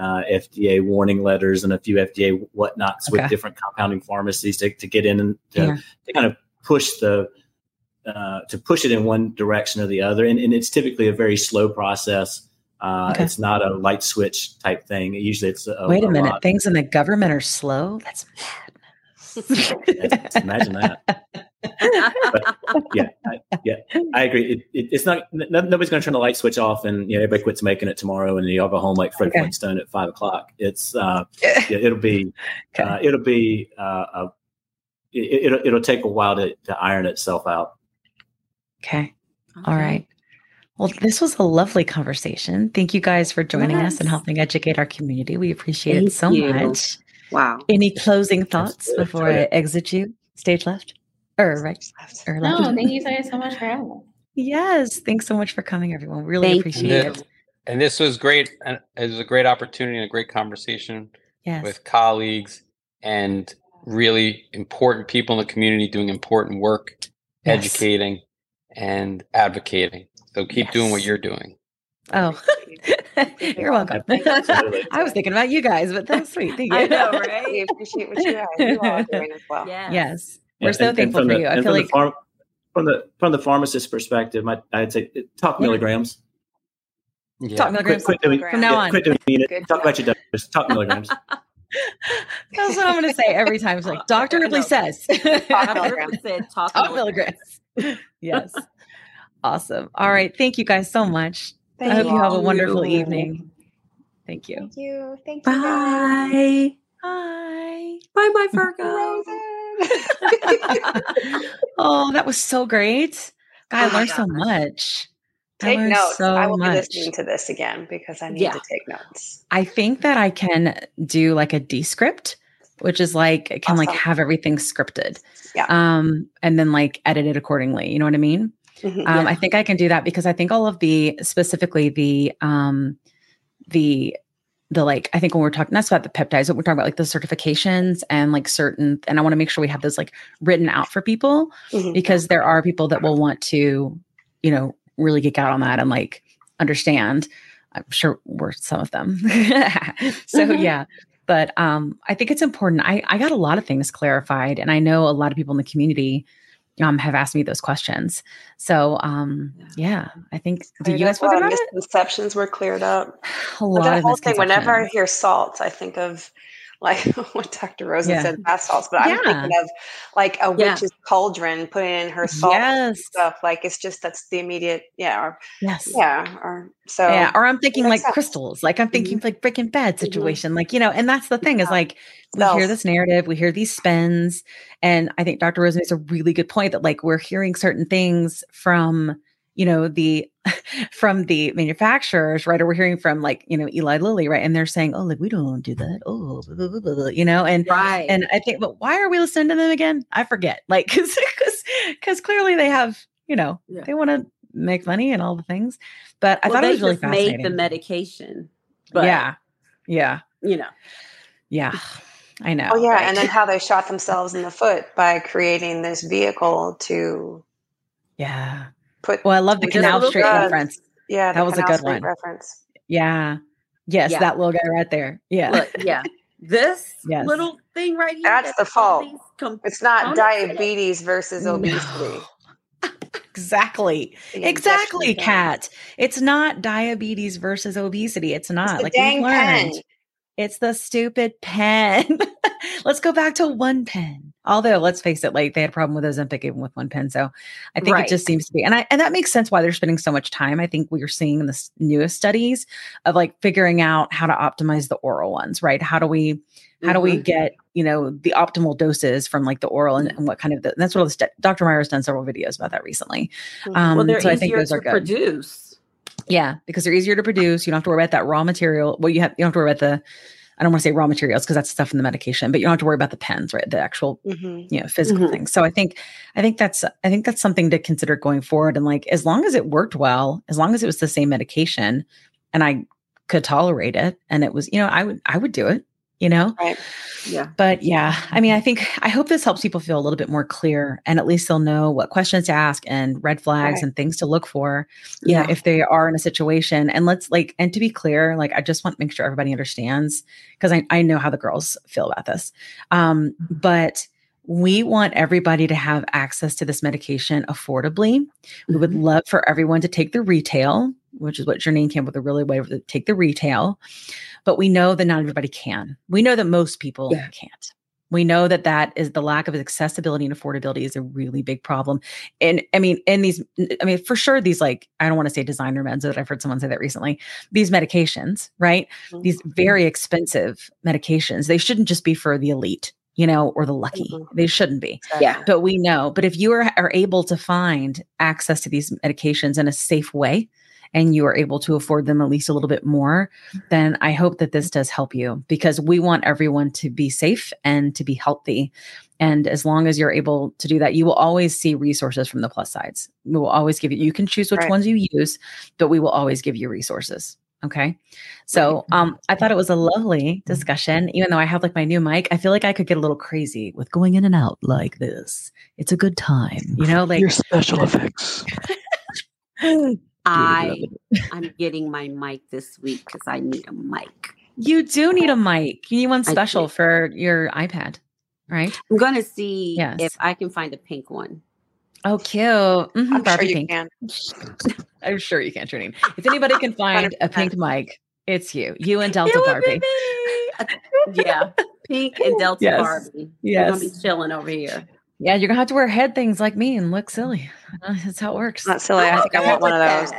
Uh, FDA warning letters and a few FDA whatnots Okay. with different compounding pharmacies to, to get in and to, Yeah. to kind of push the uh, to push it in one direction or the other. And, and it's typically a very slow process. Uh, Okay. It's not a light switch type thing. Usually, it's a, Wait a, minute. lot. Things in the government are slow. That's Yes, Imagine that. Yeah, I, yeah, I agree. It, it, it's not. n- nobody's going to turn the light switch off, and you know, everybody quits making it tomorrow, and you all go home like Fred Okay. Flintstone at five o'clock. It's uh, [LAUGHS] yeah, it'll be Okay. uh, it'll be uh, a, it, it'll it'll take a while to, to iron itself out. Okay. All right. Well, this was a lovely conversation. Thank you guys for joining us and helping educate our community. We appreciate it so you. much. Wow. Any closing thoughts good. before I exit you? Stage left or right or left? No, thank you guys so much for having me. Yes. Thanks so much for coming, everyone. Really Thank appreciate you. it. And this was great. It was a great opportunity and a great conversation Yes. with colleagues and really important people in the community doing important work, Yes. educating and advocating. So keep doing what you're doing. Oh, [LAUGHS] you're welcome. [LAUGHS] I was thinking about you guys, but that's sweet. Thank you. I know, [LAUGHS] right? We appreciate what you guys you all are doing as well. Yeah. Yes. We're so and- and thankful from for the- you. I feel from like the farm, from the from the pharmacist perspective, my, I'd say uh, talk Yeah. milligrams. Yeah. talk milligrams. Quit, quit doing, From now yeah, on. quit doing unit. Good Talk about your doses. Talk milligrams. That's what I'm going to say every time. It's like Dr. Ripley says. Dr. Ripley said talk, Talk milligrams. milligrams. Yes. Awesome. All right. Thank you guys so much. Thank I hope you have a wonderful you. evening. Thank you. Thank you. Thank you. guys. Bye. Bye. Bye, my Virgo. [LAUGHS] oh, that was so great. God, I Oh my learned so much. Take learned notes. so I will much. be listening to this again because I need Yeah. to take notes. I think that I can do like a descript, which is like I can like have everything scripted. Yeah. Um, and then like edit it accordingly. You know what I mean? Mhm. Um, Yeah. I think I can do that because I think all of the specifically the um the the like I think when we're talking that's about the peptides, but we're talking about like the certifications and like certain and I want to make sure we have those like written out for people Mhm. because there are people that will want to, you know, really geek out on that and like understand. I'm sure we're some of them. [LAUGHS] so Mhm. yeah. But um I think it's important. I, I got a lot of things clarified and I know a lot of people in the community um have asked me those questions. So um yeah, I think did Cleared you up guys feel a good lot about of it? misconceptions were cleared up. A But lot that of whole thing, whenever I hear salt, I think of like [LAUGHS] what Dr. Rosen Yeah. said, bath salts, but I'm thinking of like a Yeah. witch's cauldron, putting in her salt and Yes. stuff. Like it's just that's the immediate, yeah, or Yes. yeah, or so Yeah, or I'm thinking like sense. crystals. Like I'm thinking like freaking bed Mhm. situation. Like, you know, and that's the thing is like we hear this narrative, we hear these spins, and I think Dr. Rose makes a really good point that like we're hearing certain things from, you know, the [LAUGHS] from the manufacturers, right? Or we're hearing from like, you know, Eli Lilly, right? And they're saying, Oh, like we don't do that. Oh, blah, blah, blah, blah, blah," you know, and Right. and I think, but why are we listening to them again? I forget. Like, [LAUGHS] because because clearly they have, you know, Yeah. they want to make money and all the things. But I well, thought it they was really just fascinating. made the medication. But, yeah, yeah, you know. yeah. I know. Oh yeah, right? and then how they shot themselves in the foot by creating this vehicle to yeah. Put. Well, I love the Canal little Street drugs. reference. Yeah, that the was a good Street one. reference. Yeah. Yes, Yeah. that little guy right there. Yeah. Look, yeah. This Yes. little thing right here. That's that the fault. com- It's not components in it. diabetes versus No. obesity. [LAUGHS] exactly. Exactly, injection Kat. It's not diabetes versus obesity. It's not the like we've dang learned. pen. It's the stupid pen. [LAUGHS] let's go back to one pen. Although, let's face it, like they had a problem with Ozempic even with one pen. So I think Right. it just seems to be, and I and that makes sense why they're spending so much time. I think we are seeing in the newest studies of like figuring out how to optimize the oral ones, right? How do we how do we Mhm. get you know the optimal doses from like the oral and, and what kind of the, that's what the st- Dr. Myra's done several videos about that recently. Mhm. Um, well, they're so I think easier those to are good. produce. Yeah, because they're easier to produce. You don't have to worry about that raw material. Well, you have you don't have to worry about the I don't want to say raw materials because that's stuff in the medication, but you don't have to worry about the pens, right? The actual Mhm. you know physical Mhm. things. So I think I think that's I think that's something to consider going forward. And like as long as it worked well, as long as it was the same medication, and I could tolerate it, and it was you know I would I would do it. You know, Right. Yeah. but yeah, I mean, I think I hope this helps people feel a little bit more clear, and at least they'll know what questions to ask and red flags Right. and things to look for. You know, Yeah. if they are in a situation, and let's like, and to be clear, like, I just want to make sure everybody understands because I I know how the girls feel about this, um, but we want everybody to have access to this medication affordably. We would Mhm. love for everyone to take the retail, which is what Janine came up with a really way to take the retail. But we know that not everybody can. We know that most people Yeah. can't. We know that that is the lack of accessibility and affordability is a really big problem. And I mean, in these, I mean, for sure, these like, I don't want to say designer meds, but I've heard someone say that recently. These medications, right? These very expensive medications, they shouldn't just be for the elite, you know, or the lucky. Mhm. They shouldn't be Yeah. but we know but if you are, are able to find access to these medications in a safe way and you are able to afford them at least a little bit more then i hope that this does help you because we want everyone to be safe and to be healthy. And as long as you're able to do that you will always see resources from the Plus SideZ. We will always give you you can choose which Right. ones you use but we will always give you resources okay? So um i thought it was a lovely discussion even though i have like my new mic i feel like i could get a little crazy with going in and out like this. It's a good time. You know like Your special effects. [LAUGHS] I I'm getting my mic this week because I need a mic. you do need a mic you need one special for your ipad right I'm gonna see Yes. if I can find a pink one. oh cute Mhm, I'm sure Barbie you pink. can. [LAUGHS] i'm sure you can Trinine. if anybody can [LAUGHS] find a pink mic it's you you and delta barbie yeah, pink and Delta Yes. Barbie. We're gonna be yes chilling over here. Yeah you're gonna have to wear head things like me and look silly Uh, that's how it works Not silly. I think I want one of those.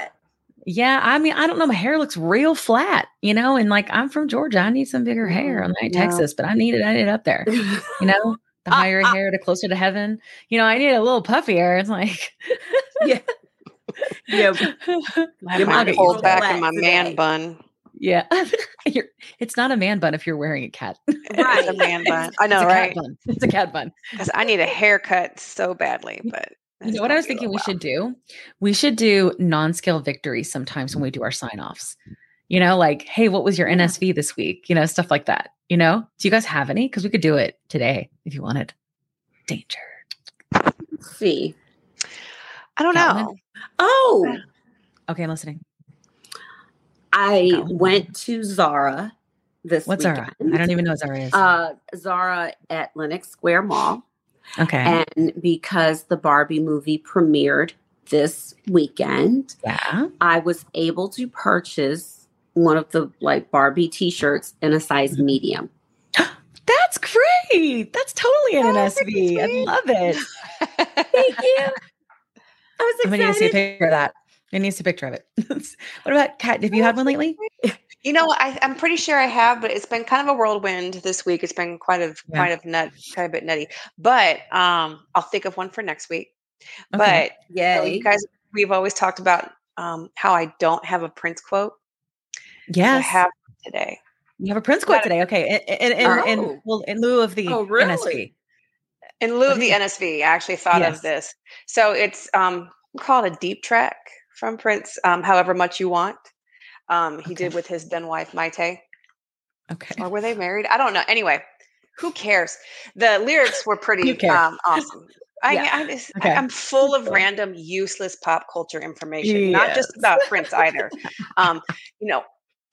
Yeah, I mean, I don't know. My hair looks real flat, you know, and like I'm from Georgia. I need some bigger hair. I'm like no. Texas, but I need it. I need it up there, you know. The [LAUGHS] higher uh. hair, the closer to heaven. You know, I need a little puffier. It's like, Yeah. Yeah. I have Your mine mine pulled is back flat in my today. man bun. Yeah. [LAUGHS] It's not a man bun if you're wearing a cat. [LAUGHS] Right. It's a man bun. I know, it's a right? cat bun. It's a cat bun. Because I need a haircut so badly, but You know what I was thinking we while. should do? We should do non-scale victories sometimes when we do our sign-offs. You know, like, hey, what was your NSV this week? You know, stuff like that. You know, do you guys have any? Because we could do it today if you wanted. Danger. Let's see. I don't Got one? know. Oh, Okay, I'm listening. I one. went to Zara this What's Zara? I don't even know what Zara is. Uh, Zara at Lenox Square Mall. okay. And because the Barbie movie premiered this weekend, yeah. I was able to purchase one of the like Barbie t-shirts in a size Mhm. medium. [GASPS] That's great. That's totally an NSV. I love it. [LAUGHS] Thank you. I was [LAUGHS] I'm gonna need see a excited. picture of that. It needs a picture of it. [LAUGHS] what about Kat? Have you had one lately? [LAUGHS] You know, I, I'm pretty sure I have, but it's been kind of a whirlwind this week. It's been quite a Yeah. quite of nut, quite a bit nutty. But um, I'll think of one for next week. Okay. But know, you guys, we've always talked about um, how I don't have a Prince quote. I Yes. have today. You have a Prince quote today. Okay. In, in, in, in- Oh. well, in lieu of the Oh, really? NSV. In lieu of the. NSV, I actually thought Yes. of this. So it's um, we call it a deep track from Prince. Um, however much you want. Um, he Okay. did with his then wife Mayte. Okay. or were they married? I don't know. Anyway, who cares? The lyrics were pretty um, awesome. I, Yeah. I just, Okay. I'm full of random useless pop culture information, not just about Prince either. [LAUGHS] Um, you know,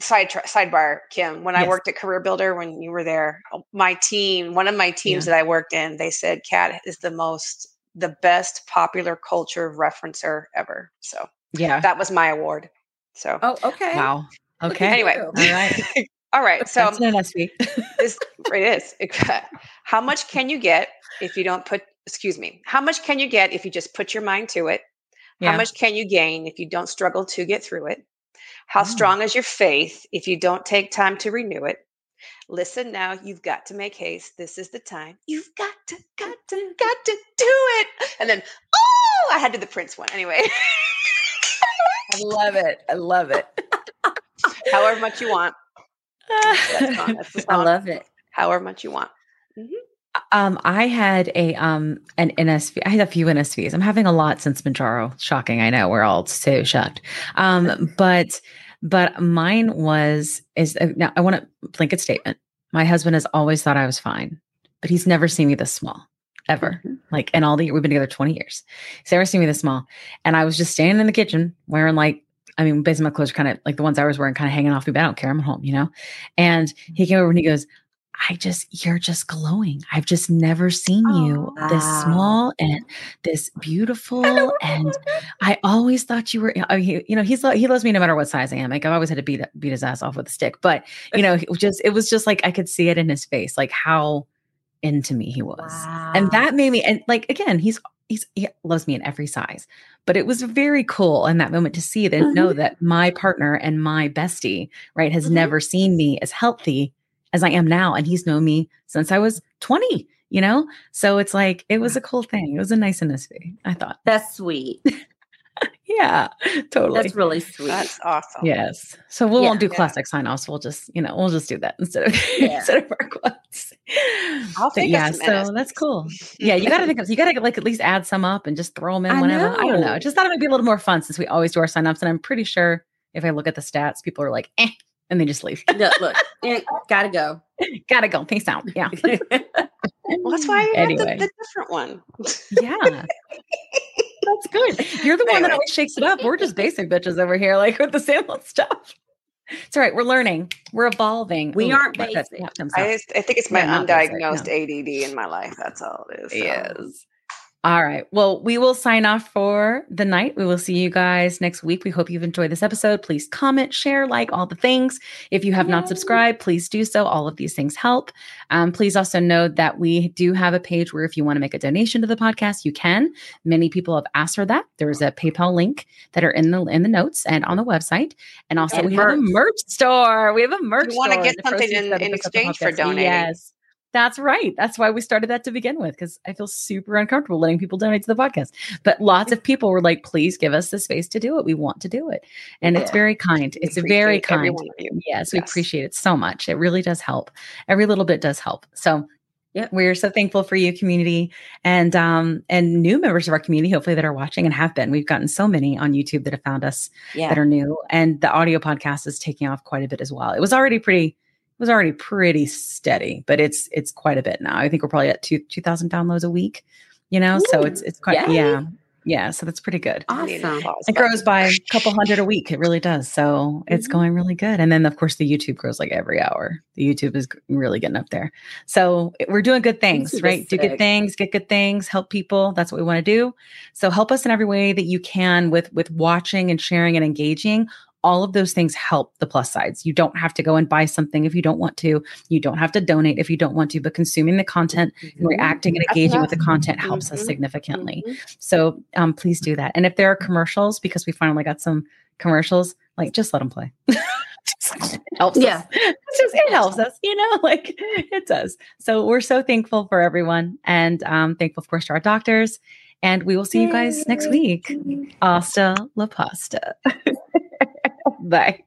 side tra- sidebar, Kim. When I worked at Career Builder, when you were there, oh, my team, one of my teams that I worked in, they said Cat is the most, the best popular culture referencer ever. So Yeah. that was my award. So Oh, okay. Wow. Okay. Anyway. All right. [LAUGHS] all right. So That's an NSV. this it is. [LAUGHS] How much can you get if you don't put excuse me. How much can you get if you just put your mind to it? Yeah. How much can you gain if you don't struggle to get through it? How Mm. strong is your faith if you don't take time to renew it? Listen now, you've got to make haste. This is the time. You've got to, got to, got to do it. And then, oh, I had to the Prince one. Anyway, [LAUGHS] I love it. I love it. [LAUGHS] however much you want. That's, [LAUGHS] song. That's I love it. however much you want. Um, I had a um an NSV. I had a few NSVs. I'm having a lot since Mounjaro. Shocking, I know. We're all so shocked. Um, but but mine was is uh, now I want to blanket statement. My husband has always thought I was fine, but he's never seen me this small ever. Mhm. Like and all the we've been together 20 years. He's never seen me this small. And I was just standing in the kitchen wearing like I mean, basically my clothes are kind of like the ones I was wearing, kind of hanging off me, but I don't care. I'm at home, you know? And he came over and he goes, I just, you're just glowing. I've just never seen you this Wow. small and this beautiful. [LAUGHS] And I always thought you were, I mean, he- you know, he's, he loves me no matter what size I am. Like I've always had to beat, beat his ass off with a stick, but you [LAUGHS] know, it just, it was just like, I could see it in his face, like how into me he was. And that made me, and like, again, he's, he's, he loves me in every size, but it was very cool in that moment to see that, know that my partner and my bestie, right, has Mhm. never seen me as healthy as I am now. And he's known me since I was 20, you know? So it's like, it was a cool thing. It was a nice NSV, I thought. That's sweet. [LAUGHS] Yeah, totally. That's really sweet. That's awesome. Yes. So we Yeah. won't do Yeah. classic sign offs. We'll just, you know, we'll just do that instead of [LAUGHS] Yeah. instead of our [LAUGHS] I'll think of yeah, so that's cool. Yeah, you gotta think of you gotta like at least add some up and just throw them in I whenever. I don't know. know. I just thought it would be a little more fun since we always do our sign offs. And I'm pretty sure if I look at the stats, people are like, eh, and they just leave. No, look, eh, gotta go. [LAUGHS] gotta go. Peace out. Yeah. [LAUGHS] Well, that's why I Anyway. the, the different one. Yeah. That's good. You're the one that always shakes it up. We're just basic bitches over here, like with the same old stuff. It's all right. We're learning. We're evolving. We aren't look, basic. I, just, I think it's my undiagnosed no. ADD in my life. That's all it is. so. Yes. All right. Well, we will sign off for the night. We will see you guys next week. We hope you've enjoyed this episode. Please comment, share, like all the things. If you have not subscribed, please do so. All of these things help. Um, please also know that we do have a page where if you want to make a donation to the podcast, you can. Many people have asked for that. There is a PayPal link that are in the in the notes and on the website. And also And we have a merch. merch store. We have a merch wanna get something in- in exchange for donating. Yes. That's right. That's why we started that to begin with, because I feel super uncomfortable letting people donate to the podcast. But lots of people were like, please give us the space to do it. We want to do it. And it's very kind. It's very kind. you. Yes, we appreciate it so much. It really does help. Every little bit does help. So yeah, we're so thankful for you, community, and um and new members of our community, hopefully that are watching and have been. We've gotten so many on YouTube that have found us Yeah. that are new, and the audio podcast is taking off quite a bit as well. It was already pretty. It was already pretty steady, but it's it's quite a bit now. I think we're probably at two two thousand downloads a week. You know, so it's it's quite yay. yeah yeah. So that's pretty good. I need an Awesome. It grows by a couple hundred a week. It really does. So it's Mhm. going really good. And then, of course, the YouTube grows like every hour. The YouTube is really getting up there. So we're doing good things, YouTube is right? Do good things, get good things, help people. That's what we want to do. So help us in every way that you can with with watching and sharing and engaging. All of those things help the Plus SideZ. You don't have to go and buy something if you don't want to. You don't have to donate if you don't want to, but consuming the content Mm-hmm. and reacting and engaging with the content helps us Mhm. significantly. Mhm. So um, please do that. And if there are commercials, because we finally got some commercials, like just let them play. [LAUGHS] [LAUGHS] Helps Yeah. us. It's just, it helps us, you know, [LAUGHS] like it does. So we're so thankful for everyone and um, thankful, of course, to our doctors. And we will see you guys next week. Hasta la pasta. Bye.